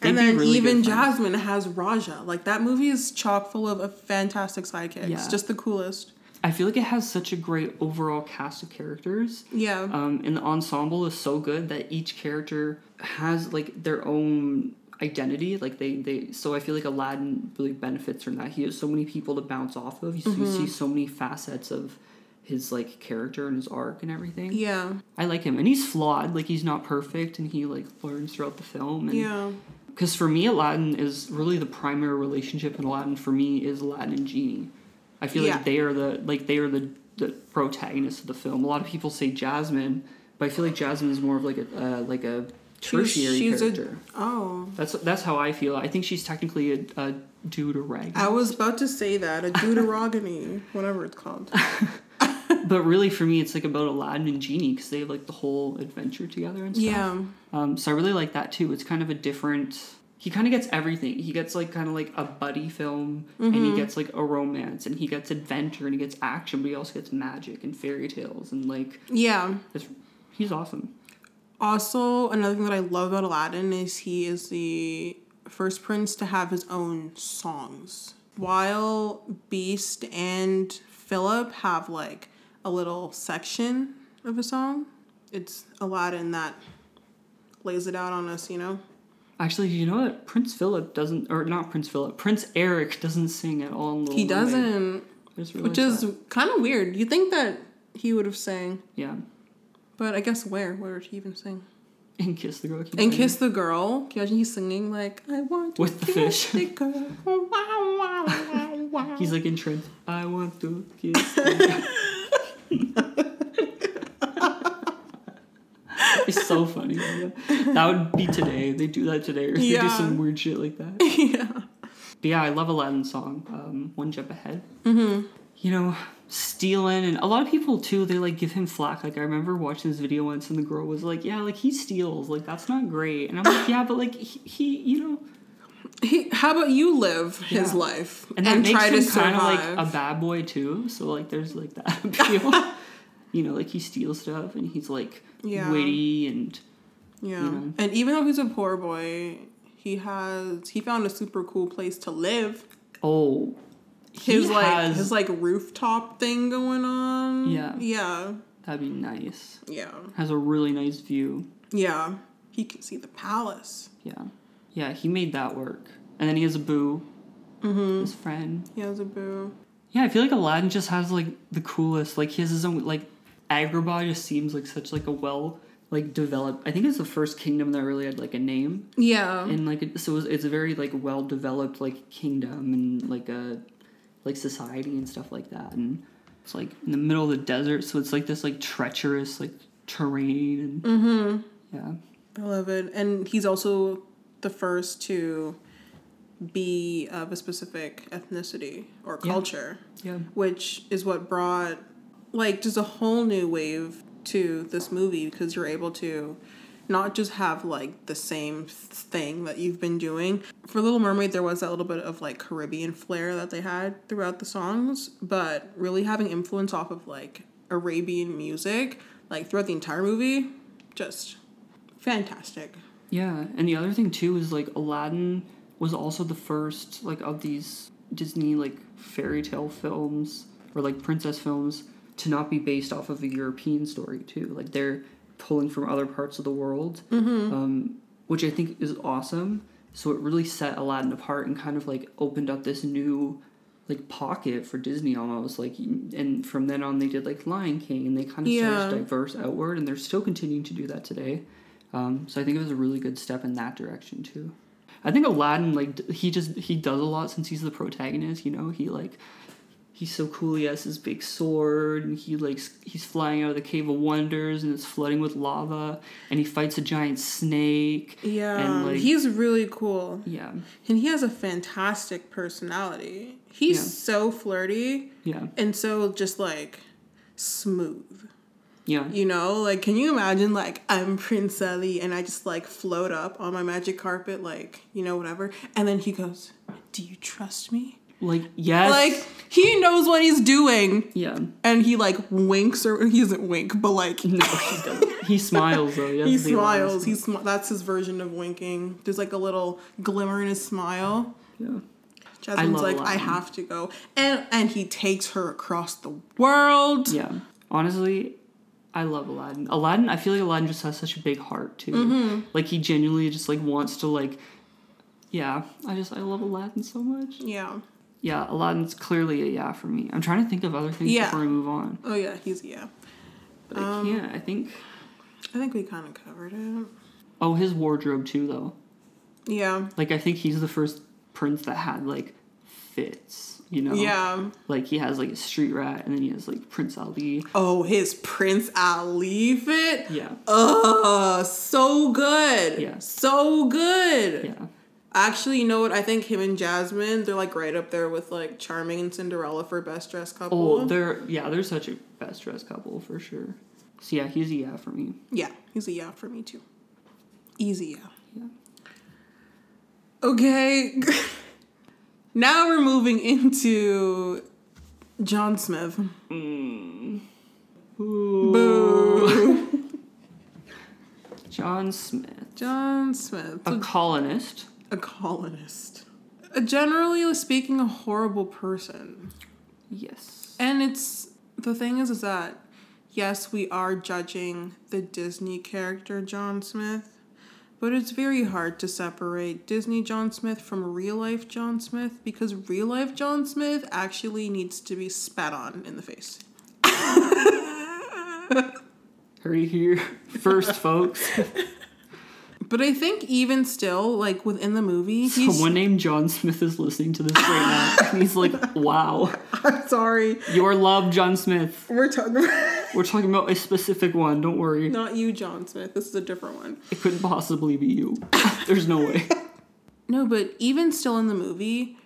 They'd and then really even. Jasmine has Raja. Like that movie is chock full of a fantastic sidekicks. Yeah. Just the coolest. I feel like it has such a great overall cast of characters. Yeah. Um, and the ensemble is so good that each character has like their own identity. Like they, they so I feel like Aladdin really benefits from that. He has so many people to bounce off of. You, you Mm-hmm. see so many facets of his like character and his arc and everything. yeah. I like him, and he's flawed. Like he's not perfect, and he like learns throughout the film. And, Yeah. Because for me, Aladdin is really the primary relationship in Aladdin. For me, is Aladdin and Genie. I feel Yeah. like they are the like they are the the protagonists of the film. A lot of people say Jasmine, but I feel like Jasmine is more of like a uh, like a She's- tertiary she's a- character. Oh. That's that's how I feel. I think she's technically a, a dude or rag. I was about to say that. A Deuterogony, whatever it's called. but really, for me, it's like about Aladdin and Genie because they have like the whole adventure together and stuff. Yeah. Um, so I really like that too. It's kind of a different. He kind of gets everything. He gets like kind of like a buddy film, and Mm-hmm. he gets like a romance, and he gets adventure, and he gets action, but he also gets magic and fairy tales, and like Yeah. it's, he's awesome. Also, another thing that I love about Aladdin is he is the first prince to have his own songs. While Beast and Philip have like a little section of a song, it's Aladdin that lays it out on us, you know? Actually, you know what? Prince Philip doesn't, or not Prince Philip. Prince Eric doesn't sing at all. In He doesn't, which is kind of weird. You think that he would have sang, yeah. but I guess where? Where would he even sing? And kiss the girl. And singing. Kiss the Girl. Can you imagine he's singing like, I want to With the kiss fish. the girl. Wow, wow, wow, wow. He's like in trance. I want to kiss. the girl." it's so funny. That would be today. They do that today, or they do some weird shit like that. yeah. But yeah, I love Aladdin's song, um, One Jump Ahead. Mm-hmm. You know, stealing, and a lot of people too, they like give him flack. Like, I remember watching this video once, and the girl was like, Yeah, like he steals. Like, that's not great. And I'm like, Yeah, but like, he, he you know, He, how about you live his Yeah. life and and, try to survive? kind of like a bad boy too. So, like, there's like that appeal. you know, like he steals stuff, and he's like Yeah. witty, and yeah. you know. And even though he's a poor boy, he has he found a super cool place to live. oh, he His like has, his like rooftop thing going on. Yeah. Yeah. that'd be nice. Yeah. Has a really nice view. Yeah. He can see the palace. Yeah. Yeah, he made that work. And then he has a boo, Mm-hmm. his friend. He has a boo. Yeah, I feel like Aladdin just has like the coolest. Like he has his own like Agrabah just seems like such like a well like developed. I think it's the first kingdom that really had like a name Yeah. and like it, so it's, it's a very like well developed like kingdom and like a like society and stuff like that. And it's like in the middle of the desert, so it's like this like treacherous like terrain and mm-hmm. yeah. I love it. And he's also the first to be of a specific ethnicity or Yeah. culture, Yeah. which is what brought like just a whole new wave to this movie because you're able to not just have like the same thing that you've been doing. For Little Mermaid, there was that little bit of like Caribbean flair that they had throughout the songs, but really having influence off of like Arabian music, like throughout the entire movie, just fantastic. Yeah, and the other thing too is like Aladdin was also the first like of these Disney like fairy tale films or like princess films to not be based off of a European story too. Like they're pulling from other parts of the world, um, which I think is awesome. So it really set Aladdin apart and kind of like opened up this new like pocket for Disney almost like and from then on they did like Lion King and they kind of Yeah. started diverse outward and they're still continuing to do that today. Um, so I think it was a really good step in that direction too. I think Aladdin like he just he does a lot since he's the protagonist. You know, he like he's so cool. He has his big sword and he like he's flying out of the cave of wonders and it's flooding with lava and he fights a giant snake. Yeah, And, like- he's really cool, Yeah, and he has a fantastic personality. He's Yeah. so flirty yeah, and so just like smooth. Yeah. You know, like can you imagine like I'm Prince Ali and I just like float up on my magic carpet, like you know whatever, and then he goes, "Do you trust me?" Like yes. Like he knows what he's doing, yeah. and he like winks or he doesn't wink, but like No, he doesn't. He smiles though. Yeah. He smiles. He smi- that's his version of winking. There's like a little glimmer in his smile. Yeah. Jasmine's love like, I have to go, and and he takes her across the world. Yeah. Honestly, I love Aladdin. Aladdin, I feel like Aladdin just has such a big heart too. Mm-hmm. Like he genuinely just like wants to like yeah, I just I love Aladdin so much. Yeah. Yeah, Aladdin's clearly a yeah for me. I'm trying to think of other things Yeah. before I move on. Oh yeah, he's yeah. But I Um, can't. I think I think we kind of covered it. oh his wardrobe too though. Yeah. Like I think he's the first prince that had like fits, you know? Yeah. Like he has like a street rat and then he has like Prince Ali. Oh, his Prince Ali fit. Yeah. Ugh, so good. Yeah. So good. Yeah. Actually, you know what? I think him and Jasmine, they're like right up there with like Charming and Cinderella for best dressed couple. Oh, they're yeah, they're such a best dressed couple for sure. So yeah, he's a yeah for me. yeah, he's a yeah for me too. Easy yeah. Yeah. Okay. now we're moving into John Smith. Mm. Boo. John Smith, John Smith. a colonist. a colonist. A generally speaking, a horrible person. Yes. And it's the thing is, is that yes, we are judging the Disney character John Smith, but it's very hard to separate Disney John Smith from real life John Smith because real life John Smith actually needs to be spat on in the face. Hurry here first, folks. But I think even still, like within the movie, he's. Someone named John Smith is listening to this right now. And he's like, wow. I'm sorry. Your love, John Smith. We're talking We're talking about a specific one, don't worry. not you, John Smith. This is a different one. It couldn't possibly be you. There's no way. No, but even still in the movie,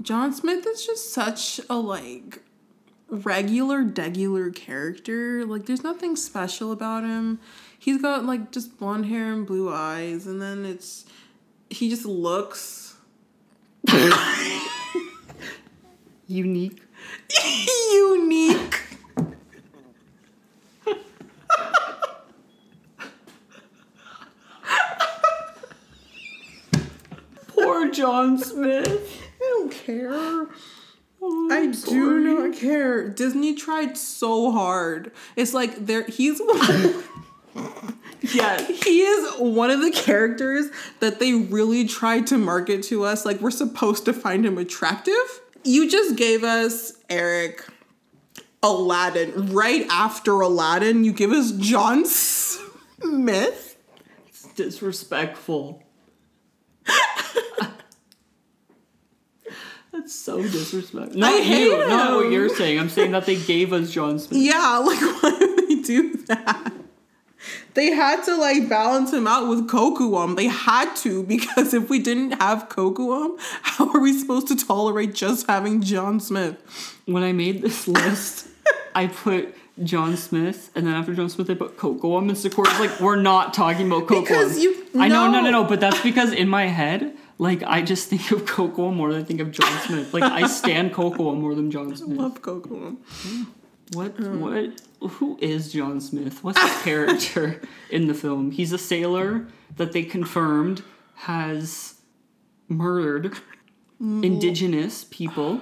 John Smith is just such a like regular degular character. Like there's nothing special about him. He's got like just blonde hair and blue eyes and then it's he just looks Unique. unique. Poor John Smith. I don't care. Oh, I I'm do not care. Disney tried so hard. It's like there he's Yeah. he is one of the characters that they really tried to market to us like we're supposed to find him attractive. You just gave us Eric Aladdin. Right after Aladdin, you give us John Smith. It's disrespectful. That's so disrespectful. Not hate you, not what you're saying. I'm saying that they gave us John Smith. Yeah, like why did they do that? They had to like balance him out with Kocoum. They had to because if we didn't have Kocoum, how are we supposed to tolerate just having John Smith? When I made this list, I put John Smith, and then after John Smith, I put Coco. And Mr. Court's like, we're not talking about Coco. Because you- I know, no, no, no. no, but that's because in my head, like, I just think of Coco more than I think of John Smith. Like, I stand Coco more than John Smith. I love Kocoum. What? Mm. What? Who is John Smith? What's his character in the film? He's a sailor that they confirmed has murdered indigenous people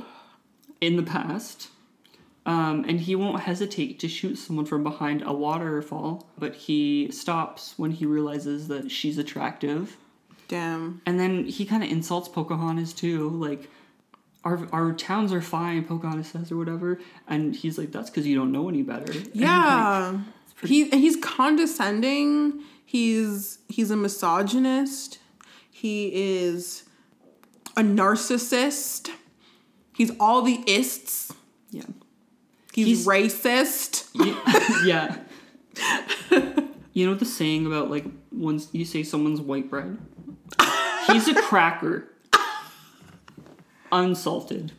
in the past. Um, and he won't hesitate to shoot someone from behind a waterfall, but he stops when he realizes that she's attractive. Damn. And then he kind of insults Pocahontas too, like our our towns are fine, Pocahontas says or whatever, and he's like, "That's because you don't know any better." And, like, Yeah. he, he's condescending. He's he's a misogynist. He is a narcissist. He's all the ists. yeah, He's, He's- racist. yeah. you know the saying about like once you say someone's white bread, he's a cracker, unsalted.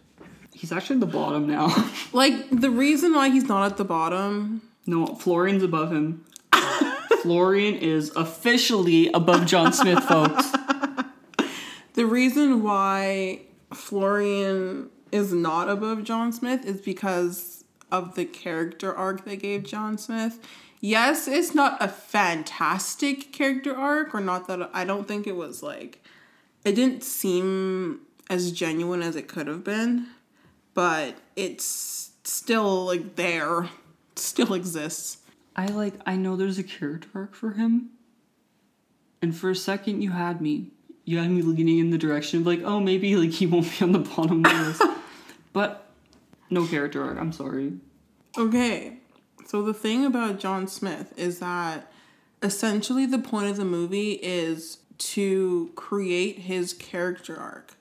He's actually the bottom now. Like the reason why he's not at the bottom. no, Florian's above him. Florian is officially above John Smith, folks. The reason why Florian is not above John Smith is because of the character arc they gave John Smith. Yes, it's not a fantastic character arc, or not that I don't think it was like, it didn't seem as genuine as it could have been, but it's still like there, still exists. I like I know there's a character arc for him. And for a second you had me. You had me leaning in the direction of like, oh maybe like he won't be on the bottom list. but no character arc, I'm sorry. Okay. So the thing about John Smith is that essentially the point of the movie is to create his character arc.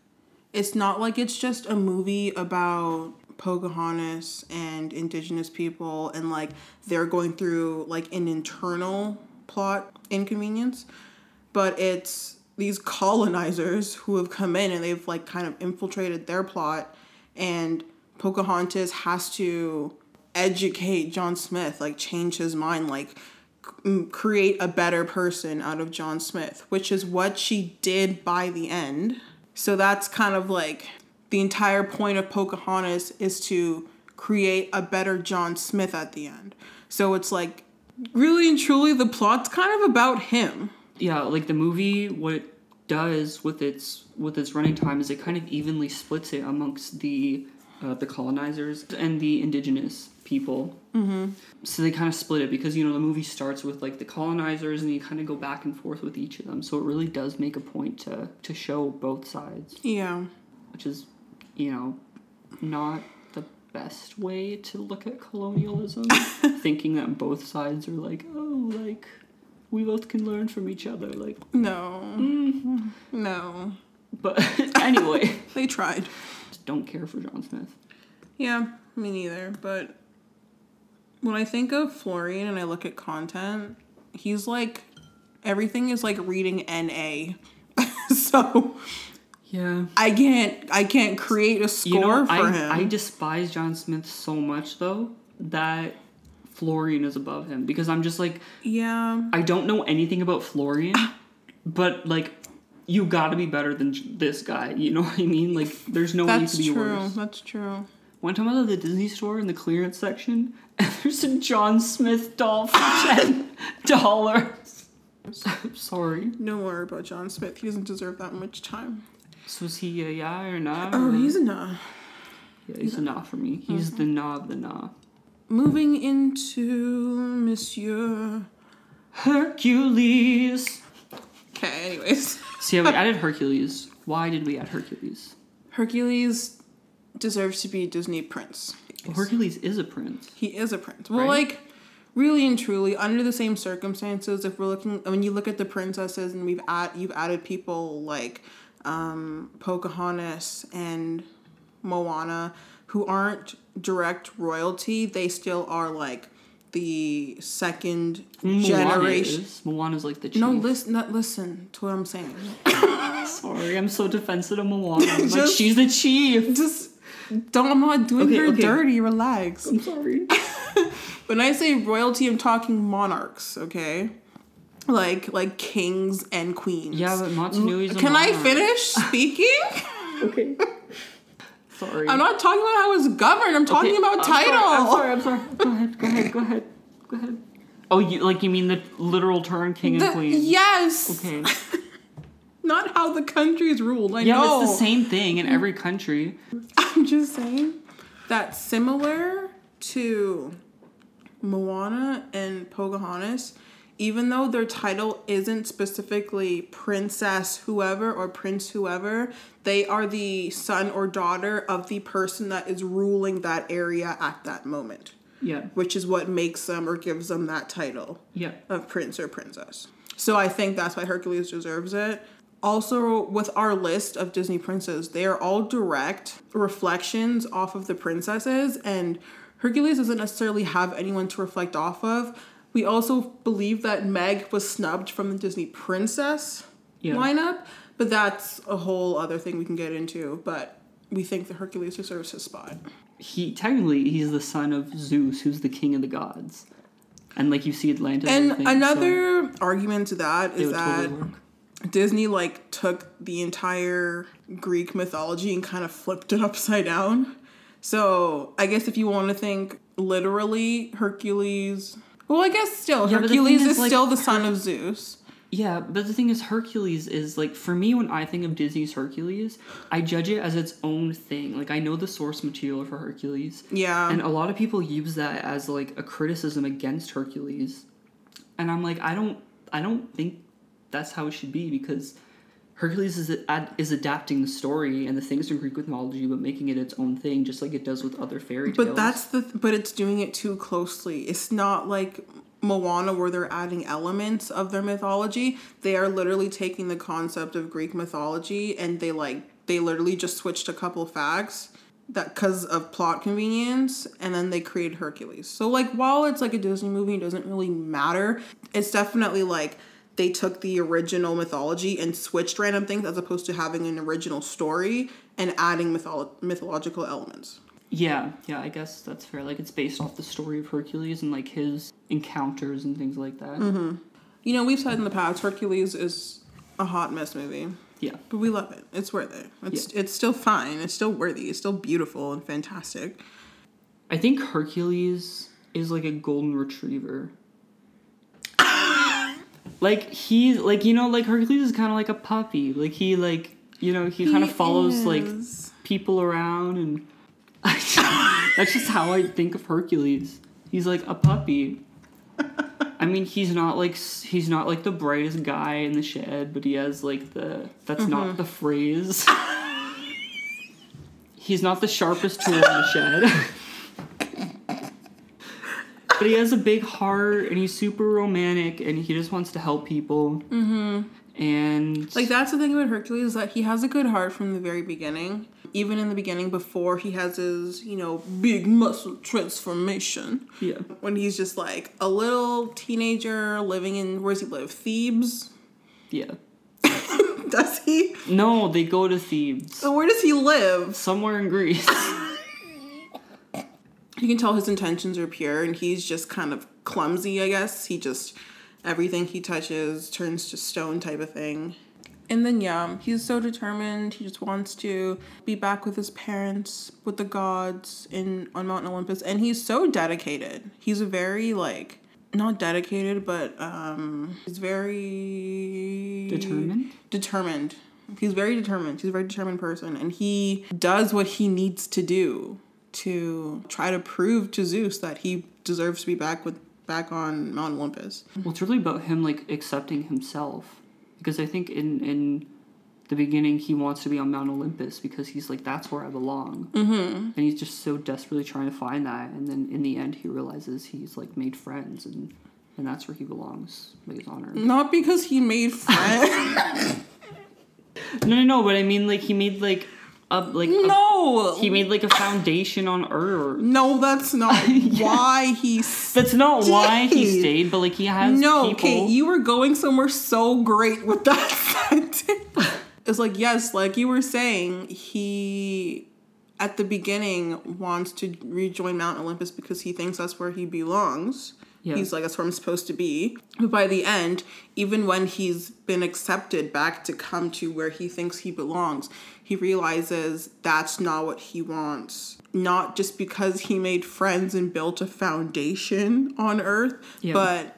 It's not like it's just a movie about Pocahontas and indigenous people and like they're going through like an internal plot inconvenience, but it's these colonizers who have come in and they've like kind of infiltrated their plot and Pocahontas has to educate John Smith, like change his mind, like create a better person out of John Smith, which is what she did by the end. So that's kind of like the entire point of Pocahontas is to create a better John Smith at the end. So it's like really and truly the plot's kind of about him. Yeah, like the movie what it does with its with its running time is it kind of evenly splits it amongst the uh, the colonizers and the indigenous people. Mm-hmm. So they kind of split it because you know the movie starts with like the colonizers and you kind of go back and forth with each of them. So it really does make a point to to show both sides, Yeah. which is you know not the best way to look at colonialism. thinking that both sides are like oh like we both can learn from each other like No. No. but anyway They tried. just don't care for John Smith. Yeah, me neither. But when I think of Florian and I look at content, he's like everything is like reading NA. so Yeah. I can't I can't create a score You know, for I, him. I despise John Smith so much though that Florian is above him because I'm just like yeah. I don't know anything about Florian, but like you got to be better than this guy. You know what I mean? Like there's no way to That's be true. worse. That's true. One time I was at the Disney store in the clearance section, and there's a John Smith doll for ten dollars. I'm sorry. Don't worry about John Smith. He doesn't deserve that much time. So is he a yeah or nah? Oh, or- he's a nah. yeah, he's a nah for me. He's uh-huh. the nah of the nah. Moving into Monsieur. Hercules. Okay, anyways. See, yeah, we added Hercules. Why did we add Hercules? Hercules deserves to be Disney prince. Hercules is a prince. He is a prince. Well, Right. like really and truly, under the same circumstances, if we're looking when you look at the princesses and we've add you've added people like um, Pocahontas and Moana who aren't direct royalty, they still are like the second Moana generation. is. Moana's like the chief. No, listen, not listen to what I'm saying. Sorry, I'm so defensive of Moana. I'm like, she's the chief. Just don't. I'm not doing Okay, her okay. dirty. Relax. I'm sorry. When I say royalty, I'm talking monarchs, okay? Like like kings and queens. Yeah, but Motunui's mm, a Can I finish speaking? Okay. Sorry. I'm not talking about how it's governed. I'm talking Okay, about I'm title. Sorry, I'm sorry. I'm sorry. Go ahead. Go ahead. Go ahead. Go ahead. Oh, you like you mean the literal term king and queen? yes. Okay. Not how the country is ruled. I Yeah, know. it's the same thing in every country. I'm just saying that similar to Moana and Pocahontas, even though their title isn't specifically princess whoever or prince whoever, they are the son or daughter of the person that is ruling that area at that moment, Yeah. which is what makes them or gives them that title Yeah. of prince or princess. So I think that's why Hercules deserves it. Also, with our list of Disney princes, they are all direct reflections off of the princesses, and Hercules doesn't necessarily have anyone to reflect off of. We also believe that Meg was snubbed from the Disney princess Yeah. lineup, but that's a whole other thing we can get into. But we think that Hercules deserves his spot. He technically he's the son of Zeus, who's the king of the gods, and like you see Atlantis. And everything, so another argument to that is that totally. Disney like took the entire Greek mythology and kind of flipped it upside down. So I guess if you want to think literally, Hercules. Well, I guess still Yeah, but the thing Hercules is, is like, still the son of Zeus. Yeah, but the thing is, Hercules is like for me when I think of Disney's Hercules, I judge it as its own thing. Like I know the source material for Hercules, Yeah. and a lot of people use that as like a criticism against Hercules, and I'm like, I don't, I don't think that's how it should be because Hercules is ad- is adapting the story and the things from Greek mythology, but making it its own thing, just like it does with other fairy tales. But that's the but it's doing it too closely. It's not like Moana where they're adding elements of their mythology. They are literally taking the concept of Greek mythology and they like they literally just switched a couple facts that cuz of plot convenience and then they created Hercules. So like while it's like a Disney movie it doesn't really matter, it's definitely like they took the original mythology and switched random things as opposed to having an original story and adding mytholo- mythological elements. Yeah, yeah, I guess that's fair. Like it's based off the story of Hercules and like his encounters and things like that. Mm-hmm. You know, we've said in the past, Hercules is a hot mess movie, Yeah. but we love it. It's worth it. It's it's still fine. It's still worthy. It's still beautiful and fantastic. I think Hercules is like a golden retriever. like he's like you know like Hercules is kind of like a puppy. Like he like you know he kind of follows like people around and that's just how I think of Hercules. He's like a puppy. I mean, he's not like he's not like the brightest guy in the shed, but he has like the that's not mm-hmm. the phrase. he's not the sharpest tool in the shed. but he has a big heart and he's super romantic and he just wants to help people. Mm-hmm. And Like that's the thing about Hercules is that he has a good heart from the very beginning. Even in the beginning, before he has his you know big muscle transformation, yeah, when he's just like a little teenager living in where's he live Thebes? yeah. Does he? No, they go to Thebes. So where does he live? Somewhere in Greece. you can tell his intentions are pure and he's just kind of clumsy i guess. He just everything he touches turns to stone type of thing. And then yeah he's so determined. He just wants to be back with his parents with the gods in on mount olympus. And he's so dedicated. He's a very like not dedicated but um he's very Determined? determined. He's very determined. He's a very determined person and he does what he needs to do to try to prove to zeus that he deserves to be back with back on mount olympus. Well, it's really about him like accepting himself, because I think in in the beginning he wants to be on Mount Olympus because he's like that's where I belong, mm-hmm. and he's just so desperately trying to find that, and then in the end he realizes he's like made friends and and that's where he belongs, like his honor. not because he made friends. No, no, no, but I mean like he made like a like a- no he made like a foundation on Earth. no that's not why he That's not why he Stayed. stayed, but like he has No, people. Kate, you were going somewhere so great with that sentence. It's like, yes, like you were saying, he at the beginning wants to rejoin Mount Olympus because he thinks that's where he belongs. Yeah. He's like, that's where I'm supposed to be. But by the end, even when he's been accepted back to come to where he thinks he belongs, he realizes that's not what he wants. Not just because he made friends and built a foundation on Earth, Yeah. but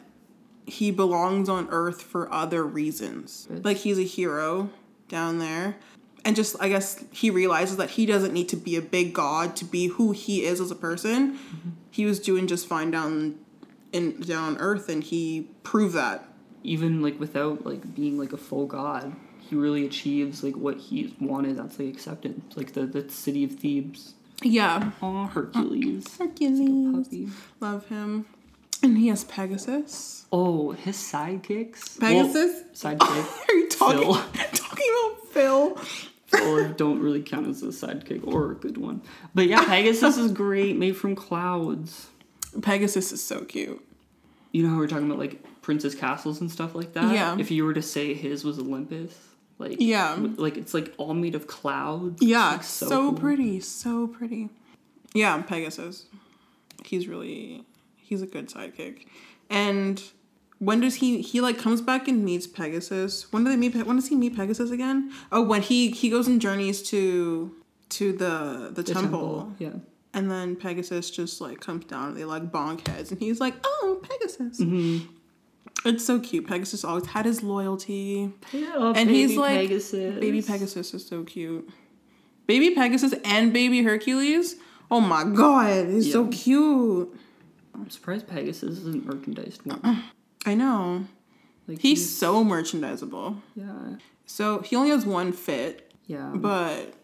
he belongs on Earth for other reasons. Like he's a hero down there. And just, I guess, he realizes that he doesn't need to be a big god to be who he is as a person. Mm-hmm. He was doing just fine down in down on Earth, and he proved that. even like without like being like a full god he really achieves like what he wanted that's like acceptance like the, the city of thebes. Yeah, oh hercules. Hercules, puppy. Love him, and he has Pegasus. oh his sidekicks? Pegasus. well, sidekick. Are you talking Phil. talking about Phil? or don't really count as a sidekick or a good one. But yeah pegasus is great made from clouds. Pegasus is so cute. you know how we're talking about like princess castles and stuff like that? Yeah. if you were to say his was olympus like Yeah. like it's like all made of clouds Yeah, It's, so, like, cool. pretty, so pretty. Yeah, Pegasus. He's really he's a good sidekick. And when does he he like comes back and meets Pegasus? When do they meet? When does he meet Pegasus again? Oh, when he he goes and journeys to to the the, The temple. Yeah. And then Pegasus just like comes down and they like bonk heads and he's like, oh, Pegasus. Mm-hmm. It's so cute. Pegasus always had his loyalty. Yeah, And he's like- Pegasus. Baby Pegasus is so cute. Baby Pegasus and baby Hercules. Oh my god, he's so cute. I'm surprised Pegasus isn't merchandised more. I know. Like He's so merchandisable. yeah, So he only has one fit, yeah. but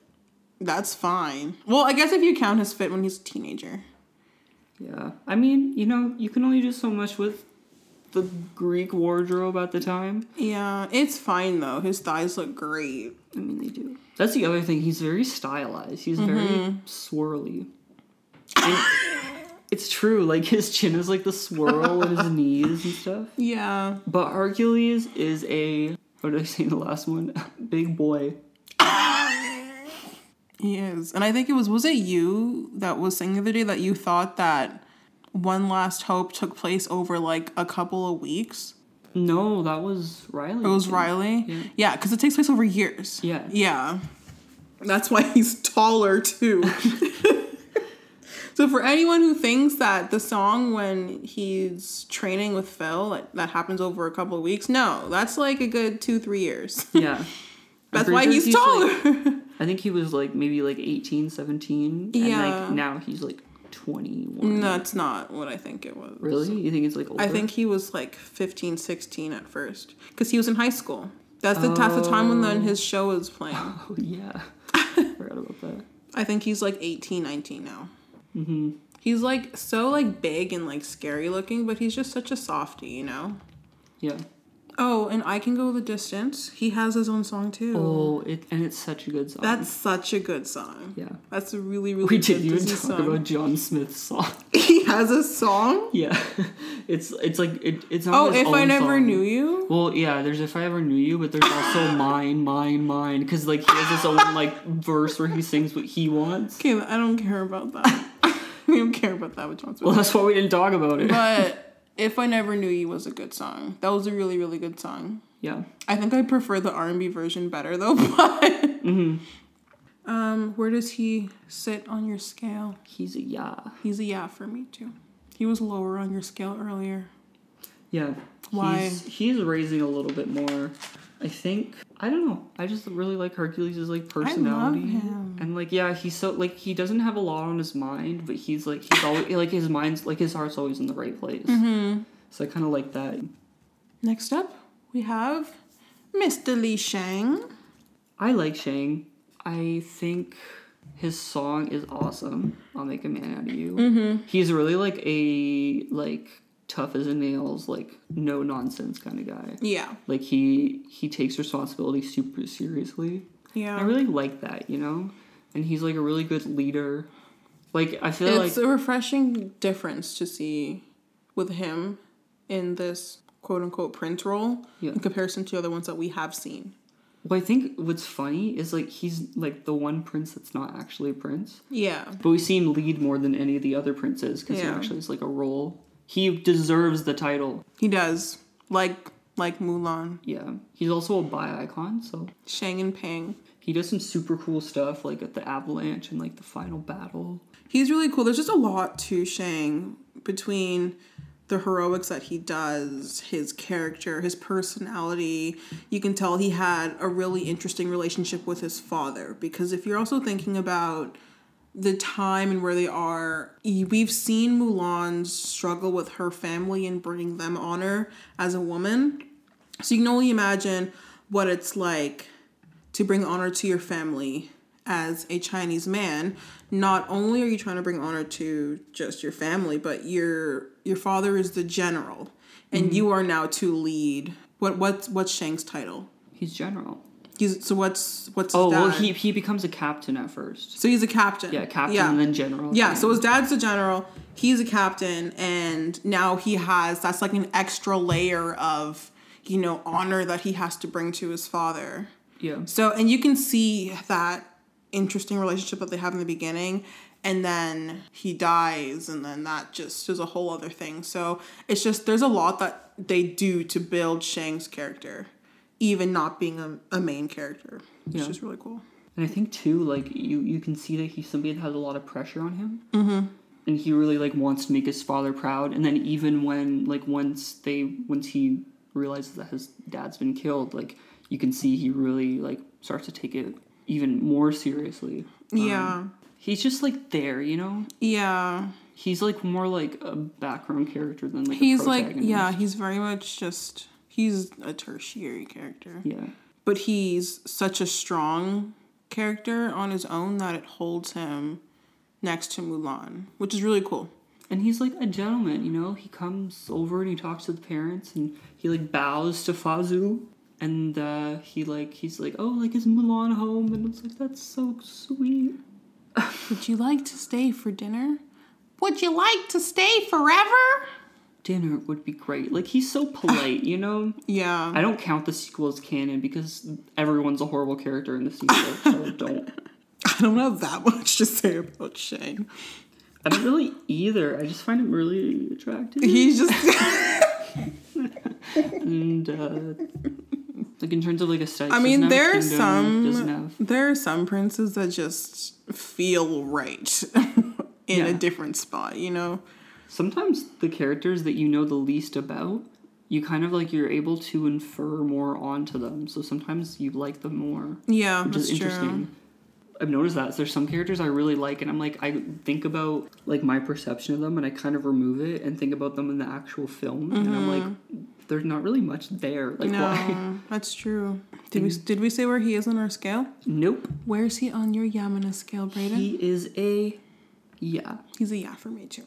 that's fine. Well, I guess if you count his fit when he's a teenager. Yeah. I mean, you know, you can only do so much with the Greek wardrobe at the time. Yeah, it's fine though. His thighs look great. I mean, they do. That's the other thing. He's very stylized. He's very Mm-hmm. swirly. And it's true. Like his chin is like the swirl in his knees and stuff. Yeah. But Hercules is a what did I say in the last one? Big boy. He is. And I think it was was it you that was saying the other day that you thought that One Last Hope took place over like a couple of weeks? No, that was Riley. It was Riley? Yeah. Yeah, because it takes place over years. Yeah. Yeah. That's why he's taller too. so for anyone who thinks that the song when he's training with Phil like, that happens over a couple of weeks, no, that's like a good two, three years. Yeah. That's why sure he's, like- taller. I think he was like maybe like 18, 17. And Yeah. like now he's like 21. That's not what I think it was. Really? You think it's like older? I think he was like 15, 16 at first. Because he was in high school. That's the, that's the time when then his show was playing. Oh, yeah. Forgot about that. I think he's like 18, 19 now. Mm-hmm. He's like so like big and like scary looking, but he's just such a softie, you know? Yeah. Oh, and I Can Go the Distance. He has his own song too. Oh, it and it's such a good song. That's such a good song. yeah. That's a really, really We good didn't even talk song. about John Smith's song. He has a song? yeah. It's it's like it, it's not Oh, If I Never song. Knew You? Well, yeah, there's if I ever knew you, but there's also mine, mine, mine, because like he has his own like verse where he sings what he wants. Okay, I don't care about that. I don't care about that with John Smith. Well, that's why we didn't talk about it. But If I Never Knew You was a good song. That was a really, really good song. yeah, I think I prefer the R and B version better though. But um, where does he sit on your scale? he's a yeah, He's a yeah for me too. He was lower on your scale earlier. yeah. Why? He's, he's raising a little bit more. I think I don't know. I just really like Hercules' like personality. And like yeah, he's so like he doesn't have a lot on his mind, but he's like he's always like his mind's like his heart's always in the right place. Mm-hmm. So I kind of like that. Next up, we have Mr. Li Shang. I like Shang. I think his song is awesome. I'll make a man out of you. Mm-hmm. He's really like a like tough as a nails, like no nonsense kind of guy. Yeah, Like he he takes responsibility super seriously. yeah. I really like that, you know. And he's like a really good leader. Like I feel it's like a refreshing difference to see with him in this quote unquote prince role Yeah. in comparison to other ones that we have seen. Well, I think what's funny is like he's like the one prince that's not actually a prince. Yeah. But we see him lead more than any of the other princes because he actually is like a role. He deserves the title. He does. Like like Mulan. Yeah. He's also a bi icon, so Shang and Ping. he does some super cool stuff like at the avalanche and like the final battle. He's really cool. There's just a lot to Shang between the heroics that he does, his character, his personality. You can tell he had a really interesting relationship with his father because if you're also thinking about the time and where they are, we've seen Mulan struggle with her family and bringing them honor as a woman. So you can only imagine what it's like to bring honor to your family as a Chinese man. Not only are you trying to bring honor to just your family, but your your father is the general, and mm-hmm. you are now to lead. What what's what's Shang's title? He's general. He's so what's what's Oh, well, he he becomes a captain at first. so he's a captain. Yeah, captain Yeah. and then general. Yeah, so his dad's a general, he's a captain, and now he has that's like an extra layer of, you know, honor that he has to bring to his father. yeah. So, and you can see that interesting relationship that they have in the beginning. and then he dies and then that just is a whole other thing. So it's just there's a lot that they do to build Shang's character, even not being a, a main character, which Yeah. is really cool. And I think too, like you, you can see that he's somebody that has a lot of pressure on him, mm-hmm. and he really like wants to make his father proud. And then even when like once they once he realizes that his dad's been killed, like you can see he really like starts to take it even more seriously. Yeah. He's just like there, you know. Yeah. He's like more like a background character than like He's like yeah, he's very much just he's a tertiary character. yeah. But he's such a strong character on his own that it holds him next to Mulan, which is really cool. And he's like a gentleman, you know. He comes over and he talks to the parents, and he like bows to Fa Zhou, and uh, he like he's like, oh, like is Mulan home? And it's like that's so sweet. Would you like to stay for dinner? Would you like to stay forever? Dinner would be great. Like he's so polite, you know. Yeah. I don't count the sequel as canon because everyone's a horrible character in the sequel, so don't. I don't have that much to say about Shang. I don't really either. I just find him really attractive. He's just and uh, like in terms of like a aesthetics, I mean, doesn't have a there are some there are some princes that just feel right in Yeah. a different spot, you know? Sometimes the characters that you know the least about you kind of like you're able to infer more onto them so sometimes you like them more Yeah, which that's is interesting true. i've noticed that there's some characters i really like and i'm like i think about like my perception of them and i kind of remove it and think about them in the actual film and i'm mm-hmm. like there's not really much there like why No, that's true. Did we did we say where he is on our scale? nope Where is he on your Yamana scale, Brayden? he is a yeah He's a yeah for me too.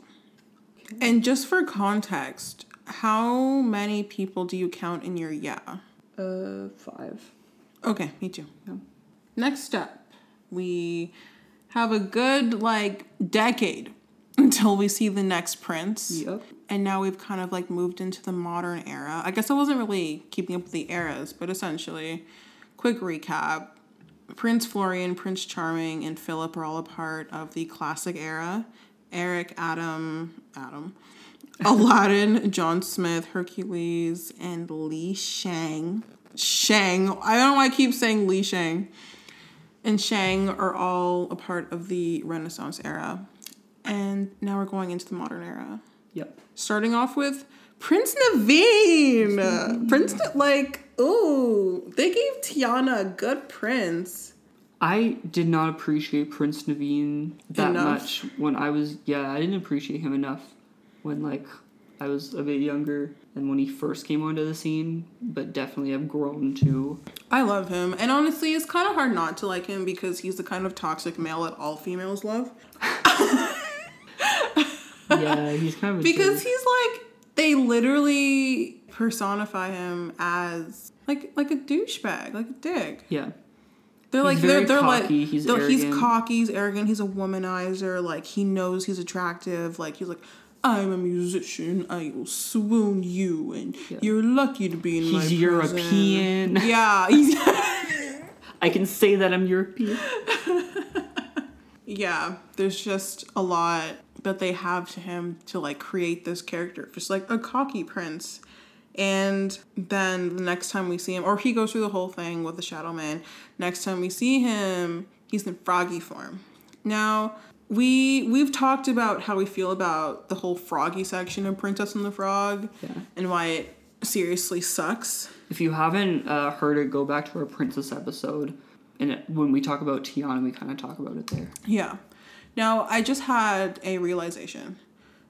And just for context, how many people do you count in your yeah? uh five Okay, me too. Yeah. Next up, we have a good like decade until we see the next prince. yep And now we've kind of like moved into the modern era. I guess I wasn't really keeping up with the eras, but essentially, quick recap. Prince Florian, Prince Charming, and Philip are all a part of the classic era. Eric, Adam, Adam, Aladdin, John Smith, Hercules, and Li Shang. Shang. I don't know why I keep saying Li Shang. And Shang are all a part of the Renaissance era. And now we're going into the modern era yep starting off with Prince Naveen. Prince, like, ooh, they gave Tiana a good prince. I did not appreciate Prince Naveen that Enough. much when I was yeah, I didn't appreciate him enough when like I was a bit younger and when he first came onto the scene, but definitely have grown to I love him. And honestly, it's kind of hard not to like him because he's the kind of toxic male that all females love. Yeah, he's kind of a Because jerk. he's like, they literally personify him as like like a douchebag, like a dick. Yeah. They're like He's they're they're cocky, like he's they're- he's cocky, he's arrogant, he's a womanizer. Like he knows he's attractive. Like he's like, I'm a musician. I will swoon you, and you're lucky to be in my He's prison." European. Yeah, he's, I can say that I'm European. yeah. There's just a lot that they have to him to like create this character, just like a cocky prince. And then the next time we see him, or he goes through the whole thing with the Shadow Man. Next time we see him, he's in froggy form. Now we we've talked about how we feel about the whole froggy section of Princess and the Frog, Yeah. and why it seriously sucks. If you haven't uh, heard it, go back to our princess episode. And it, when we talk about Tiana, we kind of talk about it there. Yeah. Now, I just had a realization.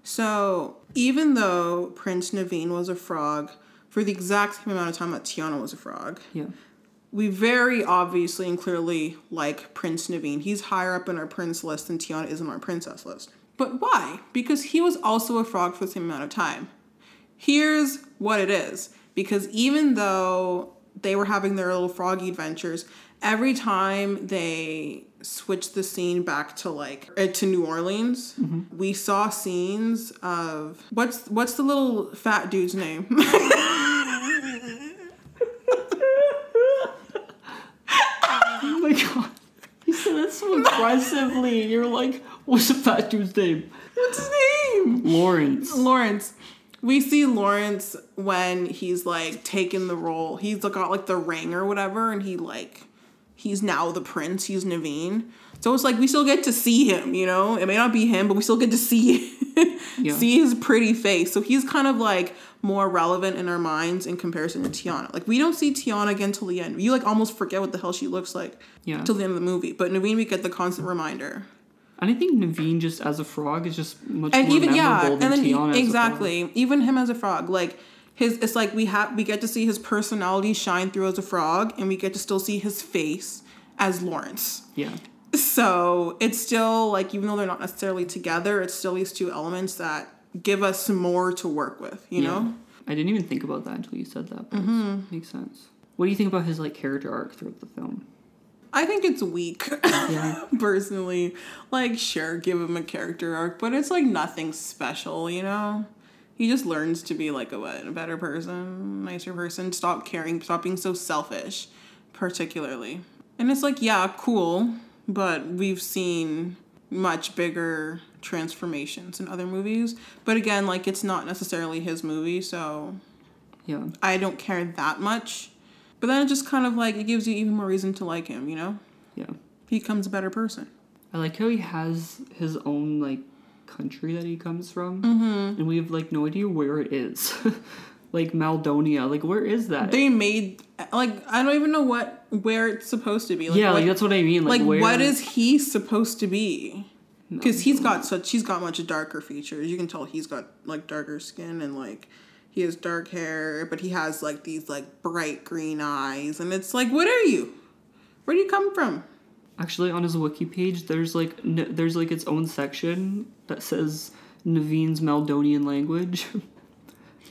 So, even though Prince Naveen was a frog for the exact same amount of time that Tiana was a frog, Yeah. we very obviously and clearly like Prince Naveen. He's higher up in our prince list than Tiana is on our princess list. But why? Because he was also a frog for the same amount of time. Here's what it is. Because even though they were having their little froggy adventures, every time they switched the scene back to like uh, to New Orleans, we saw scenes of what's what's the little fat dude's name? Oh my god. You said that so aggressively. You're like, What's the fat dude's name? What's his name? Lawrence. Lawrence. We see Lawrence when he's like taking the role. He's got like the ring or whatever, and he like he's now the prince. He's Naveen. So it's like we still get to see him, you know. It may not be him, but we still get to see Yeah. see his pretty face. So he's kind of like more relevant in our minds in comparison to Tiana. Like we don't see Tiana again till the end. You like almost forget what the hell she looks like Yeah. till the end of the movie. But Naveen, we get the constant reminder. And I think Naveen just as a frog is just much and more even yeah, memorable and than then he- Tiana frog. exactly, even him as a frog, like his, it's like we have we get to see his personality shine through as a frog, and we get to still see his face as Lawrence. Yeah. So it's still like even though they're not necessarily together, it's still these two elements that give us more to work with. You Yeah. know, I didn't even think about that until you said that. But Mm-hmm. it makes sense. What do you think about his like character arc throughout the film? I think it's weak. Yeah. personally. Like, sure, give him a character arc, but it's like nothing special, you know? He just learns to be like a what, a better person, nicer person, stop caring, stop being so selfish, particularly. And it's like, yeah, cool, but we've seen much bigger transformations in other movies. But again, like it's not necessarily his movie, so Yeah. I don't care that much. But then it just kind of like it gives you even more reason to like him, you know? Yeah. He becomes a better person. I like how he has his own like country that he comes from, Mm-hmm. and we have like no idea where it is. like Maldonia, like where is that? They made like I don't even know what where it's supposed to be. Like, yeah, what, like that's what I mean. Like, like where, what is he supposed to be? Because he's got such he's got much darker features. You can tell he's got like darker skin and like he has dark hair, but he has like these like bright green eyes, and it's like, what are you? Where do you come from? Actually, on his wiki page, there's like n- there's like its own section that says Naveen's Maldonian language.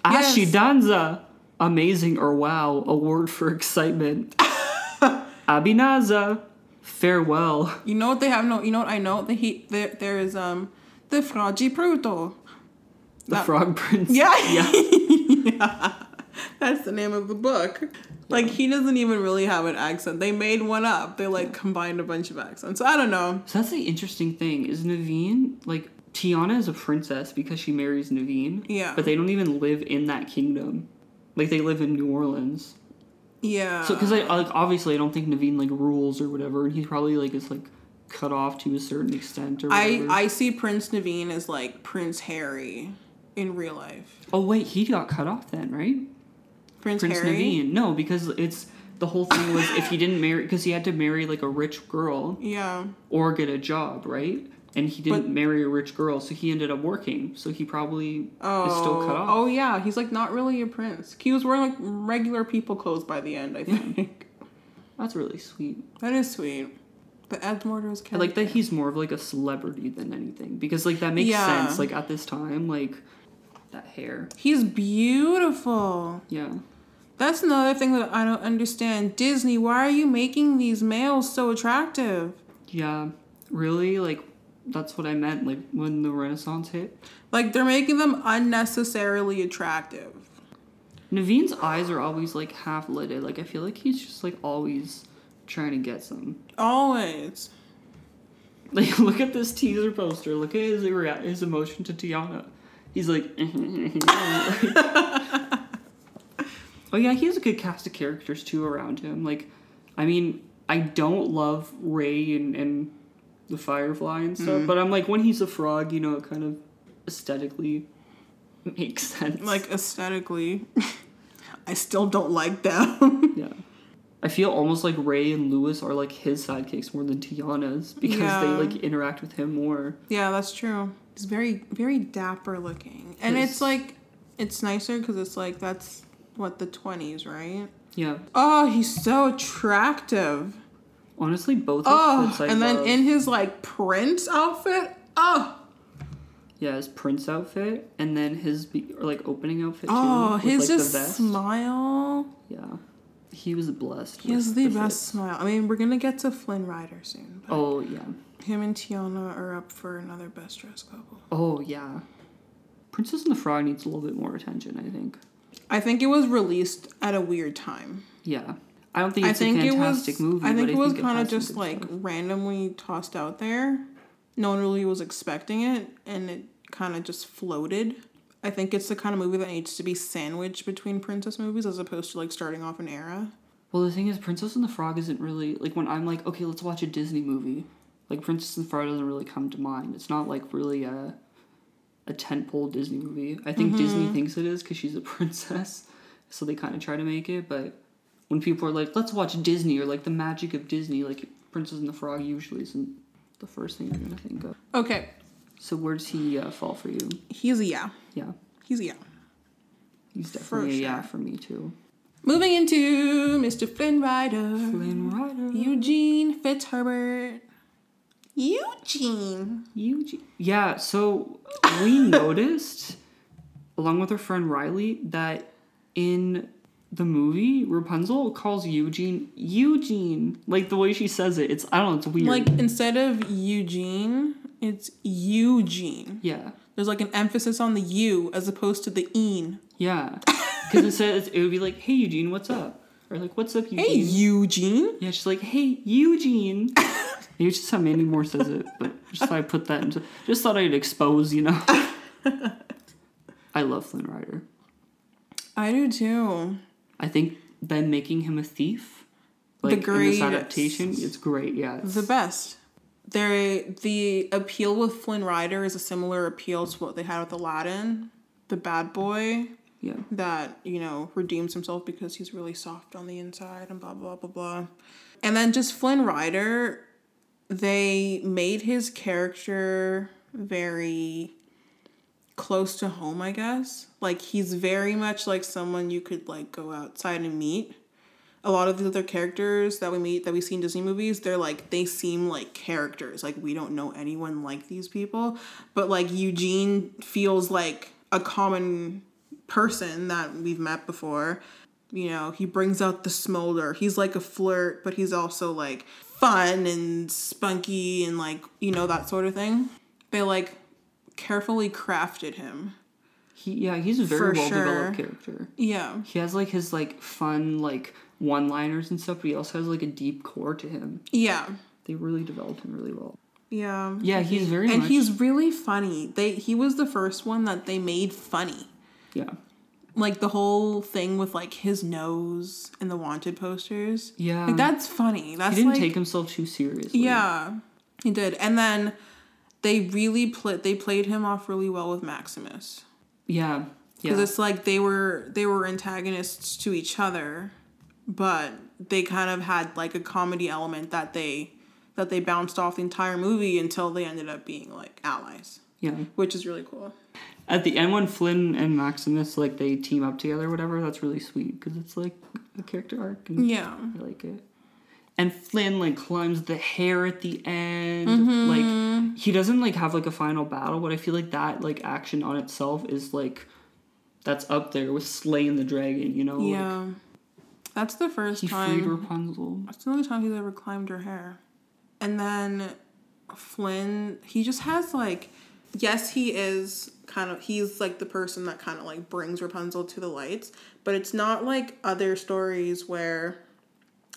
Yes. Ashidanza, amazing or wow, a word for excitement. Abinaza, farewell. You know what they have? No, you know what I know? The he there there is um the Fragi Pruto. The That- Frog Prince. Yeah. Yeah. yeah. That's the name of the book. Like he doesn't even really have an accent. They made one up. They like combined a bunch of accents. So I don't know. So that's the interesting thing is Naveen like Tiana is a princess because she marries Naveen. Yeah. But they don't even live in that kingdom. Like they live in New Orleans. Yeah. So because I like obviously I don't think Naveen like rules or whatever, and he probably like is like cut off to a certain extent or I. I see Prince Naveen as like Prince Harry in real life. oh wait, he got cut off then, right? Prince, Prince Harry. Naveen. No, because it's the whole thing was if he didn't marry because he had to marry like a rich girl Yeah. or get a job, right? And he didn't But- marry a rich girl, so he ended up working. So he probably Oh. is still cut oh. off. Oh yeah. He's like not really a prince. He was wearing like regular people clothes by the end. I think. That's really sweet. that is sweet. But Ed Mortar's I like that he's more of like a celebrity than anything because like that makes Yeah. sense. Like at this time, like that hair. He's beautiful. Yeah. That's another thing that I don't understand. Disney, why are you making these males so attractive? Yeah, really, like that's what I meant. Like when the Renaissance hit, Like they're making them unnecessarily attractive. Naveen's eyes are always like half lidded. Like I feel like he's just like always trying to get some. Always. Like look at this teaser poster. Look at his rea- his emotion to Tiana. He's like, oh yeah, he has a good cast of characters too around him. Like, I mean, I don't love Ray and and the Firefly and stuff, Mm-hmm. but I'm like when he's a frog, you know, it kind of aesthetically makes sense. Like aesthetically. I still don't like them. yeah. I feel almost like Ray and Louis are like his sidekicks more than Tiana's because Yeah. they like interact with him more. yeah, that's true. He's very, very dapper looking. And His- it's like, it's nicer because it's like, that's what, the 20s, right? Yeah. Oh, he's so attractive. Honestly, both Oh, and then love. in his like prince outfit. Oh, yeah, his prince outfit and then his like opening outfit too. oh, with, his like, just the smile. Yeah, he was blessed. He has the fit. best smile. I mean, we're gonna get to Flynn Rider soon. Oh yeah. Him and Tiana are up for another best dressed couple. Oh yeah. Princess and the Frog needs a little bit more attention. I think. I think it was released at a weird time. Yeah. I don't think I it's think a it was. fantastic movie. I think but it was kind of just like stuff. randomly tossed out there, no one really was expecting it, and it kind of just floated. I think it's the kind of movie that needs to be sandwiched between princess movies as opposed to like starting off an era. Well, the thing is, Princess and the Frog isn't really like when I'm like, okay, let's watch a Disney movie. Like Princess and the Frog doesn't really come to mind. It's not like really a a tentpole Disney movie. I think Disney thinks it is because she's a princess, so they kind of try to make it. But when people are like, let's watch Disney or like the magic of Disney, like Princess and the Frog usually isn't the first thing you're gonna think of. Okay, So where does he uh, fall for you? he's a yeah. Yeah, He's a yeah. he's definitely a yeah for me too. Moving into Mr. Flynn Rider. Flynn Rider. Eugene Fitzherbert. Eugene. Eugene. Yeah, so we noticed, along with our friend Riley, that in the movie, Rapunzel calls Eugene Eugene. Like the way she says it, it's I don't know, it's weird. Like instead of Eugene, it's Eugene. yeah, There's like an emphasis on the U as opposed to the een. yeah. Because instead it would be like, "Hey Eugene, what's up?" Or like, "What's up, Eugene?" Hey, Eugene. Yeah, she's like, "Hey Eugene." It's just how Mandy Moore says it, but just thought I'd put that into. Just thought I'd expose, you know. I love Flynn Rider. I do too. I think them making him a thief, The like in this adaptation, it's great. Yeah, it's, The best. There, the appeal with Flynn Rider is a similar appeal to what they had with Aladdin, the bad boy yeah, that you know redeems himself because he's really soft on the inside and blah blah blah blah. And then just Flynn Rider, they made his character very close to home, I guess. Like he's very much like someone you could like go outside and meet. A lot of the other characters that we meet that we see in Disney movies, they're like they seem like characters. Like we don't know anyone like these people, but like Eugene feels like a common person that we've met before. You know, he brings out the smolder. He's like a flirt, but he's also like fun and spunky and like, you know, that sort of thing. They like carefully crafted him. he yeah he's a very well developed sure. character. Yeah. He has like his like fun like one liners and stuff, but he also has like a deep core to him. Yeah. They really developed him really well. Yeah. Yeah, he's very and much he's really funny. They he was the first one that they made funny. yeah Like the whole thing with like his nose and the wanted posters. yeah. Like that's funny. he didn't like take himself too seriously. Yeah, he did. And then they really played. They played him off really well with Maximus yeah, Yeah. because yeah. it's like they were they were antagonists to each other, but they kind of had like a comedy element that they that they bounced off the entire movie until they ended up being like allies, yeah. which is really cool. At the end, when Flynn and Maximus like they team up together, or whatever, that's really sweet because it's like a character arc. And Yeah, I like it. And Flynn like climbs the hair at the end. Mm-hmm. Like he doesn't like have like a final battle, but I feel like that like action on itself is like that's up there with slaying the dragon. You know? Like, yeah. That's the first he time. He freed Rapunzel. That's the only time he's ever climbed her hair. And then Flynn, he just has like, yes, he is kind of, he's like the person that kind of like brings Rapunzel to the lights, but it's not like other stories where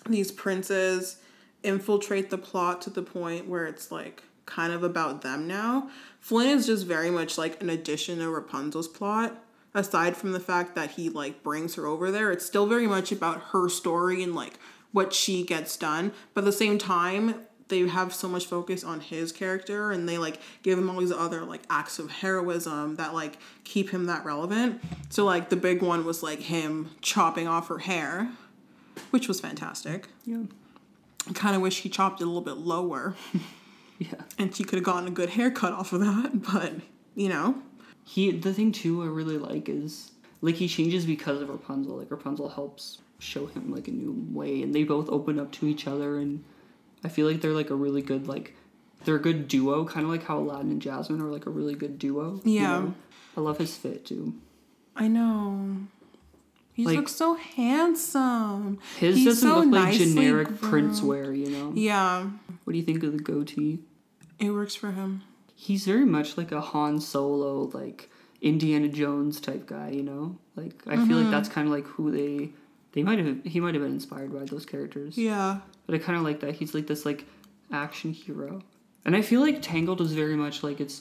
these princes infiltrate the plot to the point where it's like kind of about them now. Flynn is just very much like an addition to Rapunzel's plot. Aside from the fact that he like brings her over there, it's still very much about her story and like what she gets done. But at the same time, they have so much focus on his character and they like give him all these other like acts of heroism that like keep him that relevant. So like the big one was like him chopping off her hair, which was fantastic. Yeah. I kind of wish he chopped it a little bit lower Yeah. and she could have gotten a good haircut off of that, but you know. He the thing too I really like is like he changes because of Rapunzel. Like Rapunzel helps show him like a new way, and they both open up to each other, and I feel like they're like a really good like they're a good duo, kind of like how Aladdin and Jasmine are like a really good duo. you Yeah. know? I love his fit too. I know. He Like- looks so handsome. His He's doesn't so look like generic prince wear, you know. Yeah, What do you think of the goatee? it works for him. He's very much like a Han Solo, like Indiana Jones type guy, you know. Like I feel Mm-hmm. like that's kind of like who they they might have he might have been inspired by those characters. Yeah. But I kind of like that he's like this like action hero. And I feel like Tangled is very much like it's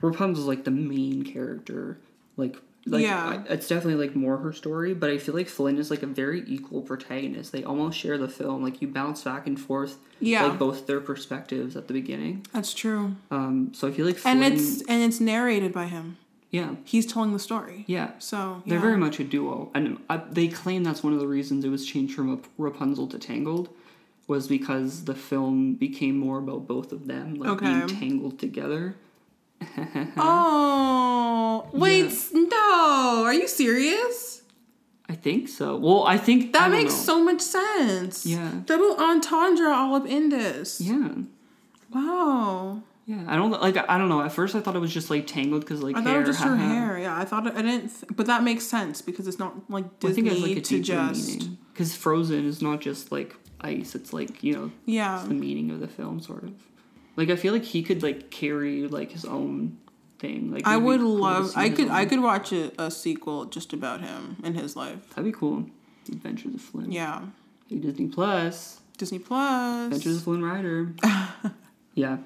Rapunzel's like the main character. Like like Yeah. I- it's definitely like more her story, but I feel like Flynn is like a very equal protagonist. They almost share the film. Like you bounce back and forth Yeah. like both their perspectives at the beginning. That's true. Um so I feel like Flynn And it's and it's narrated by him. yeah. He's telling the story. Yeah. So They're very much a duo, and I, they claim that's one of the reasons it was changed from Rap- Rapunzel to Tangled, was because the film became more about both of them, like being tangled together. Oh wait, no! Are you serious? I think so. Well, I think That I makes know. so much sense. Yeah. Double entendre all up in this. Yeah, Wow. yeah. I don't like. I don't know. At first, I thought it was just like Tangled because like I thought hair. it was just her hair. Yeah, I thought it, I didn't, th- but that makes sense because it's not like I think Disney it has like a to just because Frozen is not just like ice. It's like you know yeah. it's the meaning of the film, sort of. Like I feel like he could like carry like his own thing. Like I cool love. I could. I could watch a, a sequel just about him and his life. That'd be cool. Adventures of Flynn. Yeah. Hey, Disney Plus. Disney Plus. Adventures of Flynn Rider. yeah,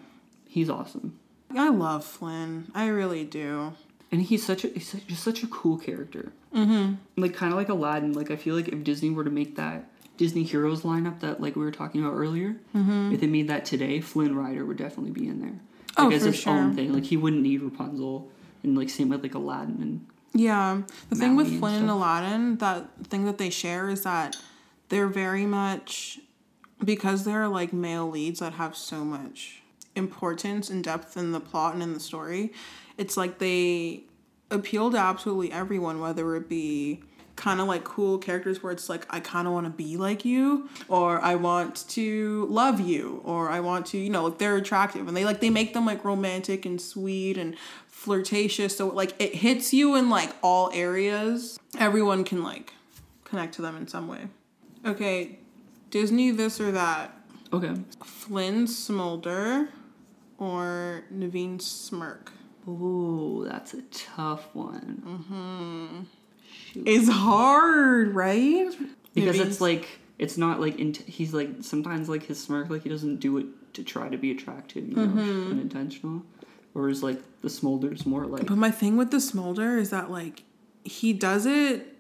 he's awesome, I love Flynn. I really do. and he's such a he's such, just such a cool character. Mm-hmm. Like kind of like Aladdin. Like I feel like if Disney were to make that Disney Heroes lineup that like we were talking about earlier, Mm-hmm. if they made that today, Flynn Rider would definitely be in there. Oh, Like as for own sure. thing. Like he wouldn't need Rapunzel, and like same with like Aladdin and Yeah. The thing with and Flynn and. Aladdin, that thing that they share is that they're very much because they're like male leads that have so much importance and depth in the plot and in the story. It's like they appeal to absolutely everyone, whether it be kind of like cool characters where it's like I kind of want to be like you or I want to love you or I want to you know like they're attractive and they like they make them like romantic and sweet and flirtatious so like it hits you in like all areas everyone can like connect to them in some way okay Disney this or that okay. Flynn Smolder or Naveen Smirk Ooh, that's a tough one. Mm-hmm. Shoot. is hard right because it's like it's not like int- he's like sometimes like his smirk like he doesn't do it to try to be attractive you know Mm-hmm. unintentional whereas like the smolder's more like But my thing with the smolder is that like he does it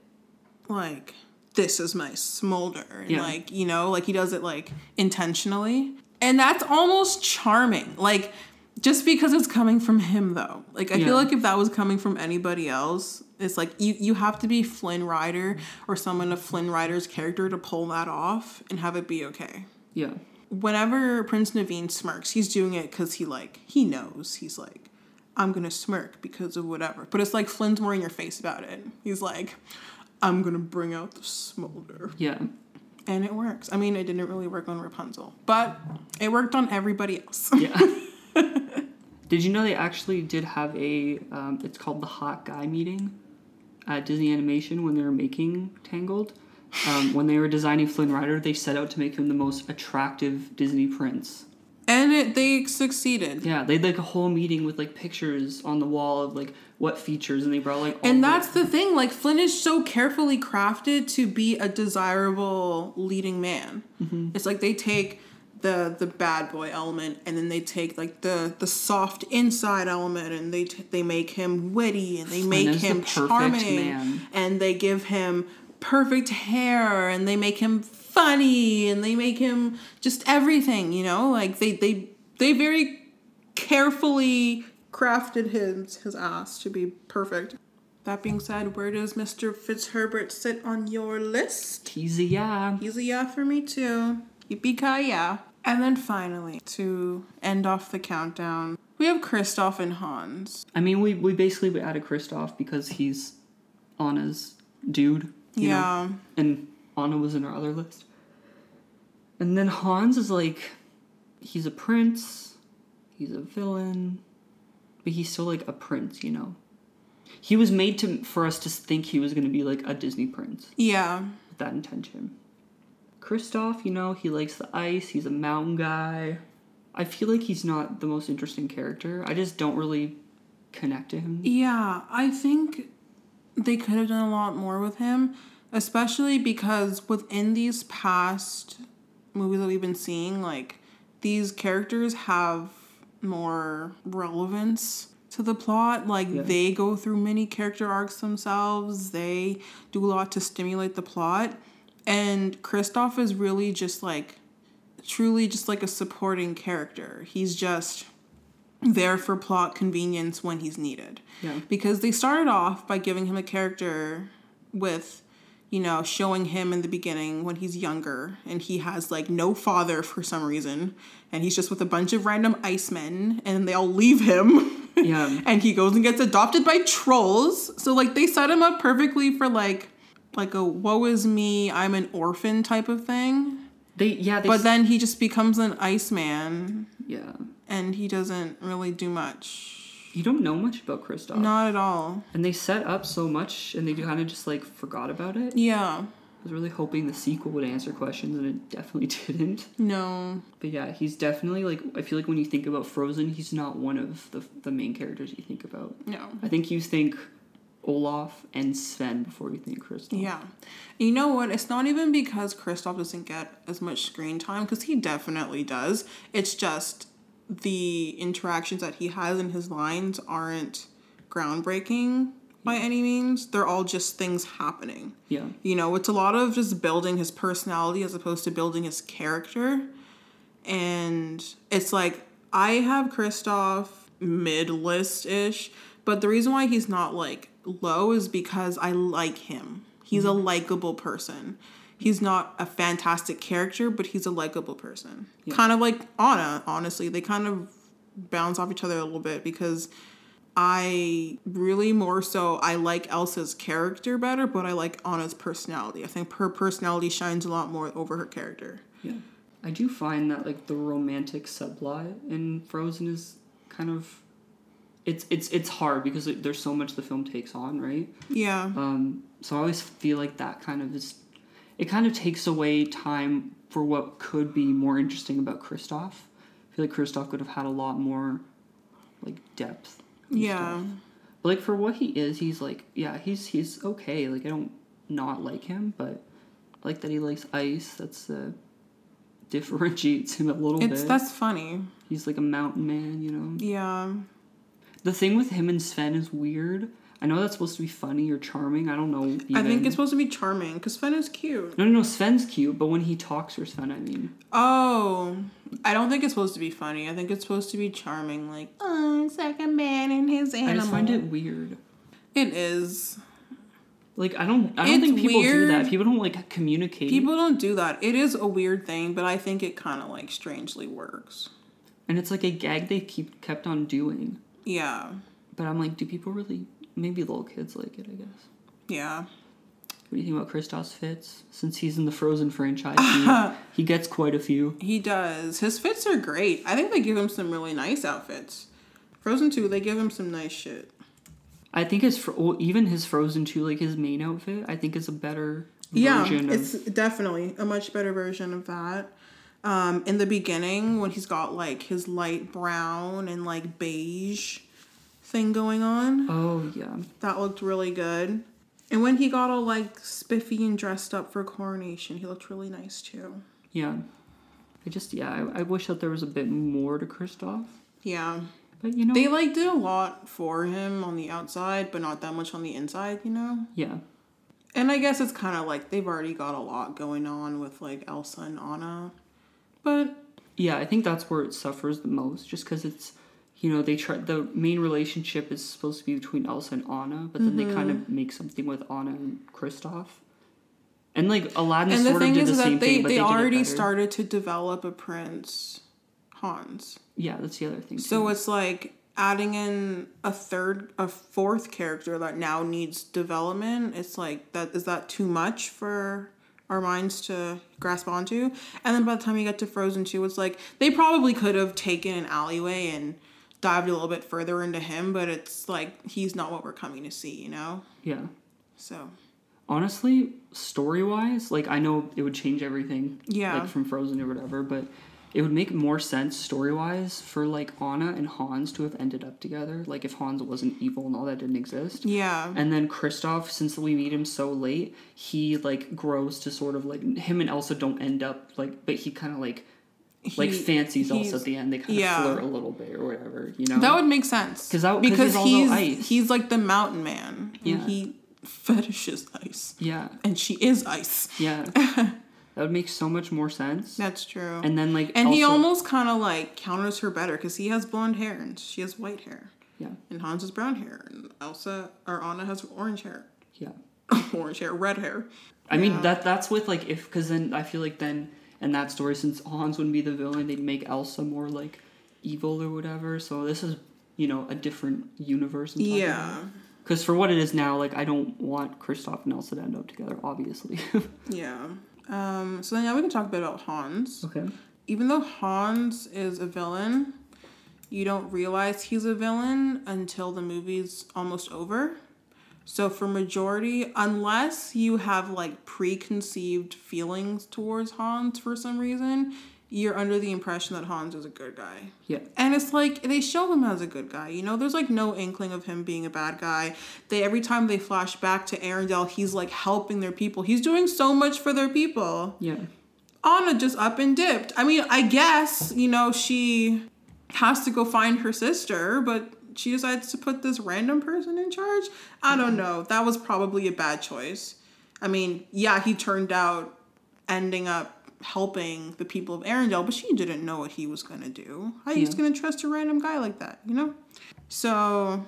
like this is my smolder and Yeah. like you know like he does it like intentionally and that's almost charming like just because it's coming from him though like i Yeah. feel like if that was coming from anybody else it's like you you have to be flynn rider or someone of flynn rider's character to pull that off and have it be okay yeah whenever Prince Naveen smirks, he's doing it because he like he knows he's like, I'm gonna smirk because of whatever. But it's like Flynn's more in your face about it. He's like, I'm gonna bring out the smolder, yeah and it works. I mean, it didn't really work on Rapunzel, but it worked on everybody else. yeah did you know they actually did have a um, it's called the hot guy meeting at disney animation when they were making tangled um, when they were designing flynn rider they set out to make him the most attractive disney prince and it they succeeded. Yeah, they had like a whole meeting with like pictures on the wall of like what features, and they brought like. all And that's the thing. Like Flynn is so carefully crafted to be a desirable leading man. It's like they take the the bad boy element, and then they take like the the soft inside element, and they t- they make him witty, and they make him charming, man. and they give him perfect hair, and they make him funny, and they make him just everything. You know, like they they they very carefully crafted his his ass to be perfect. That being said, where does Mr. Fitzherbert sit on your list? He's a yeah. He's a yeah for me too. Yippee ki yeah. And then finally, to end off the countdown, we have Kristoff and Hans. I mean, we we basically added Kristoff because he's Anna's dude. you know? yeah. and Anna was in our other list. And then Hans is like, he's a prince, he's a villain, but he's still like a prince, you know. He was made to for us to think he was going to be like a Disney prince Yeah. with that intention. Kristoff, you know, he likes the ice. He's a mountain guy. I feel like he's not the most interesting character. I just don't really connect to him. Yeah, I think they could have done a lot more with him, especially because within these past movies that we've been seeing, like these characters have more relevance to the plot. Like Yeah. they go through many character arcs themselves. They do a lot to stimulate the plot. And Kristoff is really just like truly just like a supporting character. He's just there for plot convenience when he's needed. Yeah. Because they started off by giving him a character with, you know, showing him in the beginning when he's younger and he has like no father for some reason and he's just with a bunch of random icemen and they all leave him. Yeah. and he goes and gets adopted by trolls. So like they set him up perfectly for like like a woe is me, I'm an orphan type of thing. They yeah, they But then he just becomes an iceman yeah. and he doesn't really do much. You don't know much about Kristoff. Not at all. And they set up so much and they kind of just like forgot about it. Yeah. I was really hoping the sequel would answer questions and it definitely didn't. No. But yeah, he's definitely like I feel like when you think about Frozen, he's not one of the the main characters you think about. No. I think you think Olaf and Sven before you think Kristoff. Yeah. You know what? It's not even because Kristoff doesn't get as much screen time, because he definitely does. It's just the interactions that he has in his lines aren't groundbreaking by any means. They're all just things happening. Yeah. You know, it's a lot of just building his personality as opposed to building his character. And it's like, I have Kristoff mid list ish, but the reason why he's not like low is because I like him. He's a mm-hmm. likable person. He's not a fantastic character, but he's a likable person. Kind of like Anna, honestly. They kind of bounce off each other a little bit because I really more so I like Elsa's character better, but I like Anna's personality. I think her personality shines a lot more over her character. Yeah. I do find that like the romantic subplot in Frozen is kind of it's it's it's hard because it, there's so much the film takes on, right? Yeah. Um, so I always feel like that kind of is it kind of takes away time for what could be more interesting about Kristoff. I feel like Kristoff could have had a lot more like depth. Yeah. stuff. But like for what he is, he's like yeah, he's he's okay. Like I don't not like him, but I like that he likes ice. That's uh differentiates him a little It's bit. that's funny. He's like a mountain man, you know. Yeah. The thing with him and Sven is weird. I know that's supposed to be funny or charming. I don't know. I think it's supposed to be charming because Sven is cute. No, no, no. Sven's cute, but when he talks for Sven, I mean, Oh, I don't think it's supposed to be funny. I think it's supposed to be charming. Like, oh, like man and his animal. I just find it weird. It is. Like I don't, I don't It's think people do that. People don't like communicate. People don't do that. It is a weird thing, but I think it kind of like strangely works. and it's like a gag they keep kept on doing. Yeah. But I'm like, do people really? Maybe little kids like it. I guess. Yeah. What do you think about Kristoff's fits? Since he's in the Frozen franchise, he, he gets quite a few. He does. His fits are great. I think they give him some really nice outfits. Frozen 2, they give him some nice shit. I think his well, even his Frozen two, like his main outfit, I think is a better Yeah, version of. it's definitely a much better version of that. Um, in the beginning, when he's got like his light brown and like beige thing going on, Oh yeah, that looked really good. And when he got all like spiffy and dressed up for coronation, he looked really nice too. yeah. I just yeah, I, I wish that there was a bit more to Kristoff, Yeah. but you know, They like did a lot for him on the outside, but not that much on the inside, you know? yeah, And I guess it's kind of like they've already got a lot going on with like Elsa and Anna. But yeah. I think that's where it suffers the most, just because it's you know they try the main relationship is supposed to be between Elsa and Anna, but then they kind Mm-hmm. of make something with Anna and Kristoff, and like Aladdin and the sort of thing did is the that same they, thing, but they they, already started to develop a prince Hans. Yeah, that's the other thing. So it's like adding in a third a fourth character that now needs development. It's like that is that too much for our minds to grasp onto? And then by the time you get to Frozen 2, it's like they probably could have taken an alleyway and dived a little bit further into him, but it's like he's not what we're coming to see, you know? yeah. So honestly, story wise, like I know it would change everything. Yeah. Like from Frozen or whatever, but it would make more sense story wise for like Anna and Hans to have ended up together. Like if Hans wasn't evil and all that didn't exist. yeah. And then Kristoff, since we meet him so late, he like grows to sort of like him and Elsa don't end up like, but he kind of like like fancies Elsa at the end. They kind of yeah. flirt a little bit or whatever, you know. That would make sense. 'Cause that- 'cause because he's he's ice. he's like the mountain man. and Yeah. he fetishes ice. yeah, And she is ice. yeah. that would make so much more sense. That's true. And then like And he almost kind of like counters her better because he has blonde hair and she has white hair. yeah And Hans has brown hair. And Elsa or Anna has orange hair. yeah. orange hair, red hair. I mean that that's with like if because then I feel like then in that story since Hans wouldn't be the villain they'd make Elsa more like evil or whatever. So this is you know a different universe. Yeah. Because for what it is now, like I don't want Kristoff and Elsa to end up together. Obviously. Yeah. Um, so then now we can talk a bit about Hans. okay. Even though Hans is a villain, you don't realize he's a villain until the movie's almost over. So for majority, unless you have like preconceived feelings towards Hans for some reason, you're under the impression that Hans is a good guy. Yeah. And it's like they show him as a good guy, you know. There's like no inkling of him being a bad guy. They every time they flash back to Arendelle, he's like helping their people. He's doing so much for their people. Yeah. Anna just up and dipped. I mean, I guess you know she has to go find her sister, but she decides to put this random person in charge. I don't mm-hmm. know. That was probably a bad choice. I mean, yeah, he turned out ending up helping the people of Arendelle, but she didn't know what he was gonna do. How are you just gonna trust a random guy like that, you know? So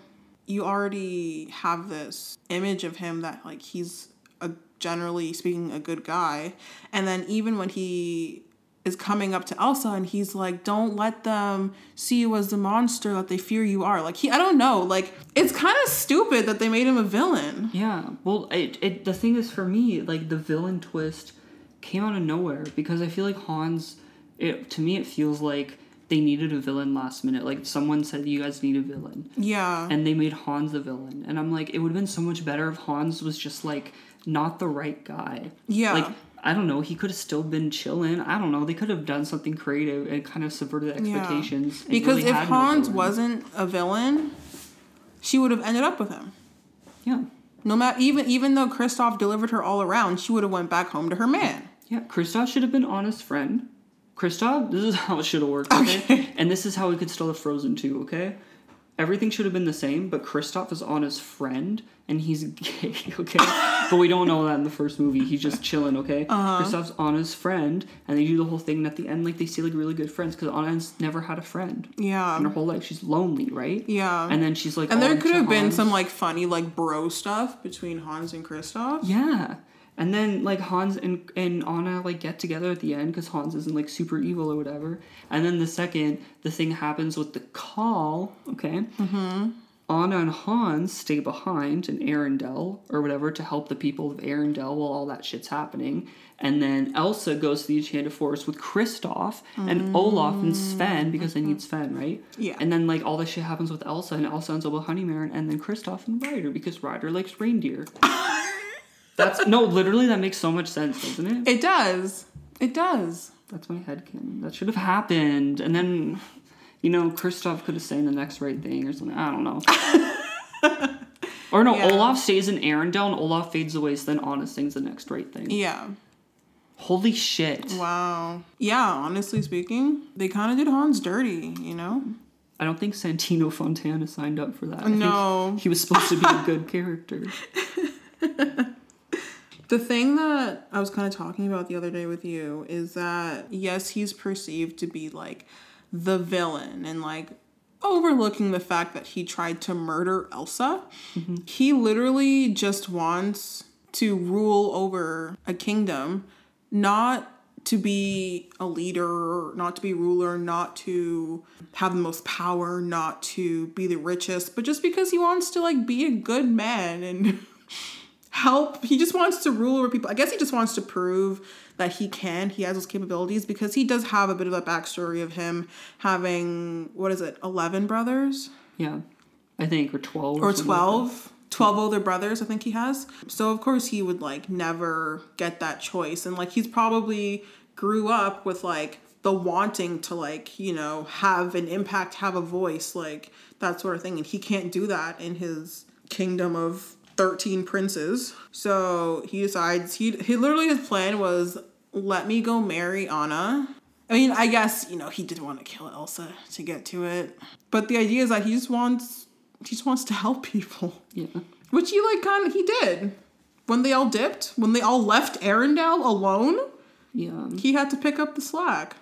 you already have this image of him that like he's a generally speaking a good guy, and then even when he is coming up to Elsa and he's like, "Don't let them see you as the monster that they fear you are." Like he, I don't know, like it's kind of stupid that they made him a villain. Yeah. Well, it, it the thing is for me, like the villain twist came out of nowhere because I feel like Hans it to me it feels like they needed a villain last minute. Like someone said you guys need a villain. Yeah, And they made Hans the villain. And I'm like, it would have been so much better if Hans was just like not the right guy. yeah, Like I don't know, he could have still been chilling. I don't know. They could have done something creative and kind of subverted the Yeah. expectations. and because really if had no Hans wasn't a villain, she would have ended up with him. Yeah. No matter even even though Kristoff delivered her all around, she would have went back home to her man. Yeah, Kristoff should have been Anna's friend. Kristoff, this is how it should have worked, okay? Okay. And this is how we could still have Frozen too, okay? Everything should have been the same, but Kristoff is Anna's friend and he's gay, okay? but we don't know that in the first movie. He's just chilling, okay? Uh-huh. Kristoff's Anna's friend, and they do the whole thing, and at the end, like, they see like really good friends because Anna's never had a friend Yeah. in her whole life. She's lonely, right? Yeah. And then she's like, And there could have been Hans. some like funny like bro stuff between Hans and Kristoff. Yeah. And then like Hans and, and Anna like get together at the end because Hans isn't like super evil or whatever. And then the second the thing happens with the call, okay? Mm-hmm. Anna and Hans stay behind in Arendelle or whatever to help the people of Arendelle while all that shit's happening. And then Elsa goes to the Enchanted Forest with Kristoff and Olaf and Sven because they need Sven, right? Yeah. And then like all this shit happens with Elsa and Elsa ends up with Honeymaren and then Kristoff and Ryder because Ryder likes reindeer. That's no, literally that makes so much sense, doesn't it? It does. It does. That's my headcanon. That should have happened. And then you know, Kristoff could have saying the next right thing or something. I don't know. or no, Yeah. Olaf stays in Arendelle and Olaf fades away, so then Anna sings the next right thing. Yeah. Holy shit. Wow. Yeah, honestly speaking, they kind of did Hans dirty, you know? I don't think Santino Fontana signed up for that. I think No. he was supposed to be a good character. The thing that I was kind of talking about the other day with you is that yes, he's perceived to be like the villain and like overlooking the fact that he tried to murder Elsa. Mm-hmm. He literally just wants to rule over a kingdom, not to be a leader, not to be ruler, not to have the most power, not to be the richest, but just because he wants to like be a good man and help. He just wants to rule over people. I guess he just wants to prove that he can. He has those capabilities because he does have a bit of a backstory of him having what is it, eleven brothers Yeah. I think, or 12. or something like 12 12 older brothers i think he has so of course he would like never get that choice and like he's probably grew up with like the wanting to like you know have an impact have a voice like that sort of thing and he can't do that in his kingdom of 13 princes so he decides he he literally his plan was let me go marry anna I mean, I guess, you know, he didn't want to kill Elsa to get to it. But the idea is that he just wants he just wants to help people. Yeah. Which he like kind of he did. When they all dipped, when they all left Arendelle alone, Yeah. he had to pick up the slack.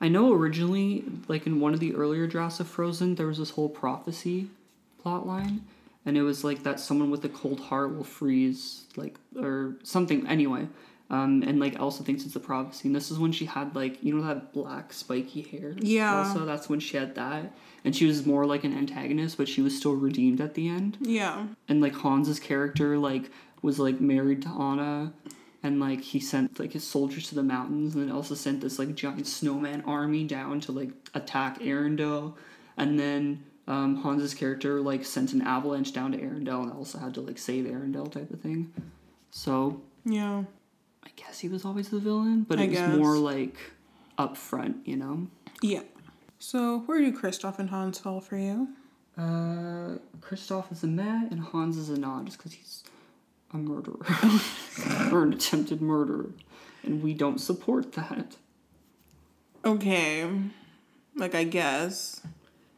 I know originally, like in one of the earlier drafts of Frozen, there was this whole prophecy plot line. And it was like that someone with a cold heart will freeze, like, or something. Anyway. Um, and like Elsa thinks it's a prophecy. And this is when she had like, you know, that black spiky hair? Yeah. Also, that's when she had that. And she was more like an antagonist, but she was still redeemed at the end. Yeah. and like Hans's character like was like married to Anna and like he sent like his soldiers to the mountains and then Elsa sent this like giant snowman army down to like attack Arendelle and then um, Hans's character like sent an avalanche down to Arendelle and Elsa had to like save Arendelle type of thing. So Yeah. I guess he was always the villain, but I it was guess. more like upfront, you know. Yeah. So where do Kristoff and Hans fall for you? Uh, Kristoff is a meh and Hans is a nod just because he's a murderer or an attempted murderer, and we don't support that. Okay. Like I guess.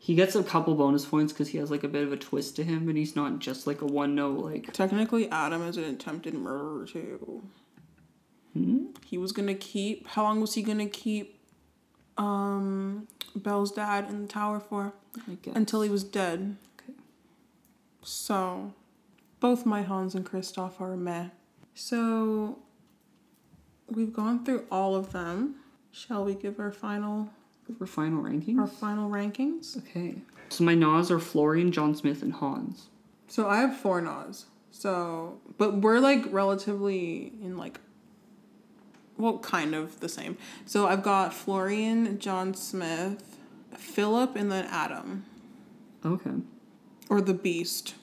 He gets a couple bonus points because he has like a bit of a twist to him, and he's not just like a one note like. Technically Adam is an attempted murderer too. Hmm? He was gonna keep how long was he gonna keep um Belle's dad in the tower for? I guess. Until he was dead. Okay. So both my Hans and Kristoff are meh. So we've gone through all of them. Shall we give our final For final rankings. our final rankings? Okay. So my Nas are Florian, John Smith, and Hans. So I have four Nas. So, but we're like relatively in like, well, kind of the same. So I've got Florian, John Smith, Philip, and then Adam, Okay. or the Beast.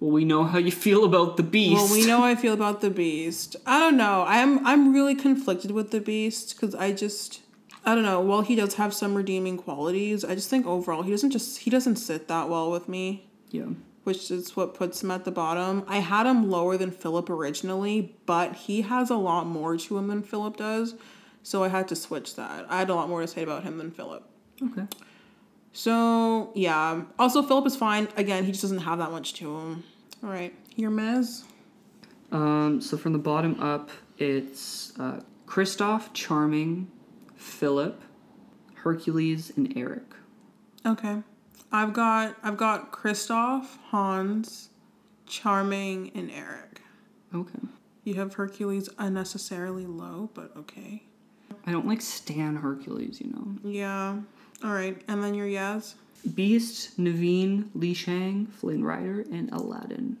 Well, we know how you feel about the beast. Well, we know how I feel about the Beast. I don't know. I'm I'm really conflicted with the Beast because I just I don't know. While he does have some redeeming qualities, I just think overall he doesn't just he doesn't sit that well with me. Yeah. which is what puts him at the bottom. I had him lower than Philip originally, but he has a lot more to him than Philip does, so I had to switch that. I had a lot more to say about him than Philip. Okay. So yeah. Also, Philip is fine. Again, he just doesn't have that much to him. All right, your Mez. Um, so from the bottom up, it's uh, Kristoff, Charming, Philip, Hercules, and Eric. Okay, I've got I've got Kristoff, Hans, Charming, and Eric. Okay. You have Hercules unnecessarily low, but okay. I don't like Stan Hercules, you know. Yeah. All right, and then your Yaz. Beast, Naveen, Li Shang, Flynn Rider, and Aladdin.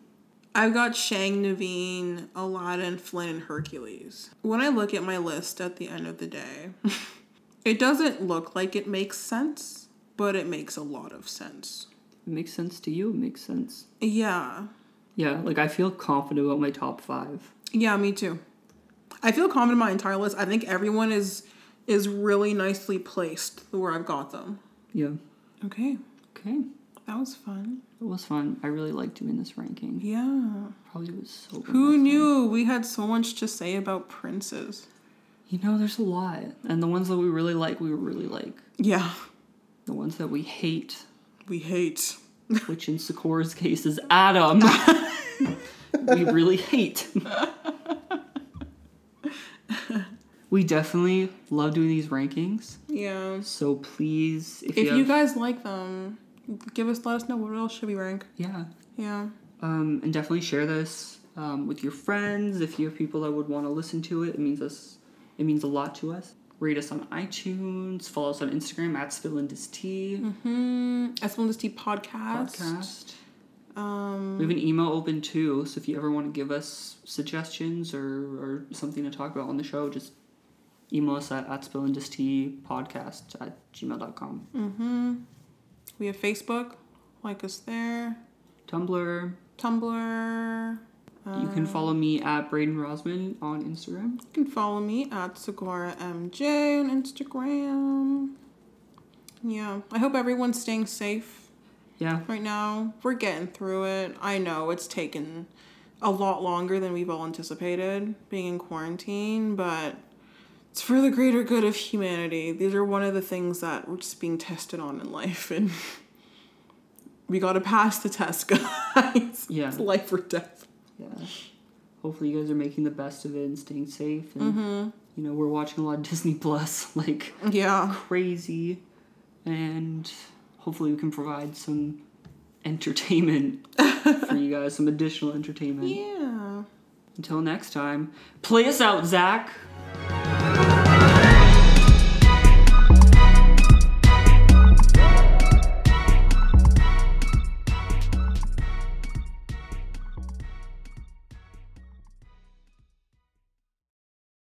I've got Shang, Naveen, Aladdin, Flynn, and Hercules. When I look at my list at the end of the day, it doesn't look like it makes sense, but it makes a lot of sense. It makes sense to you. It makes sense. Yeah. Yeah, like I feel confident about my top five. Yeah, me too. I feel confident in my entire list. I think everyone is is really nicely placed where I've got them. Yeah. Okay. Okay. That was fun. It was fun. I really liked doing this ranking. Yeah. Probably was so good. Who knew we had so much to say about princes? You know, there's a lot. And the ones that we really like, we really like. Yeah. The ones that we hate, We hate. which in Sakura's case is Adam, we really hate. we definitely love doing these rankings. Yeah. So please, if, If you, you guys like them, give us let us know what else should we rank. yeah, Yeah. um, and definitely share this um, with your friends. If you have people that would want to listen to it, it means us. It means a lot to us. Rate us on iTunes. Follow us on Instagram at SpillandisT Hmm. Esplanade Tea podcast. podcast. Um. We have an email open too, so if you ever want to give us suggestions or, or something to talk about on the show, just email us at, at podcast at gmail.com. Mm-hmm. We have Facebook. Like us there. Tumblr. Tumblr. You can follow um, me at Braden Rosman on Instagram. You can follow me at Sakura MJ on Instagram. Yeah. I hope everyone's staying safe Yeah, right now. We're getting through it. I know it's taken a lot longer than we've all anticipated being in quarantine, but it's for the greater good of humanity. These are one of the things that we're just being tested on in life, and we got to pass the test, guys. Yeah. It's life or death. Yeah. Hopefully, you guys are making the best of it and staying safe. And, mm-hmm. you know, we're watching a lot of Disney Plus, like Yeah. crazy. And hopefully, we can provide some entertainment for you guys, some additional entertainment. Yeah. Until next time, play us out, Zach.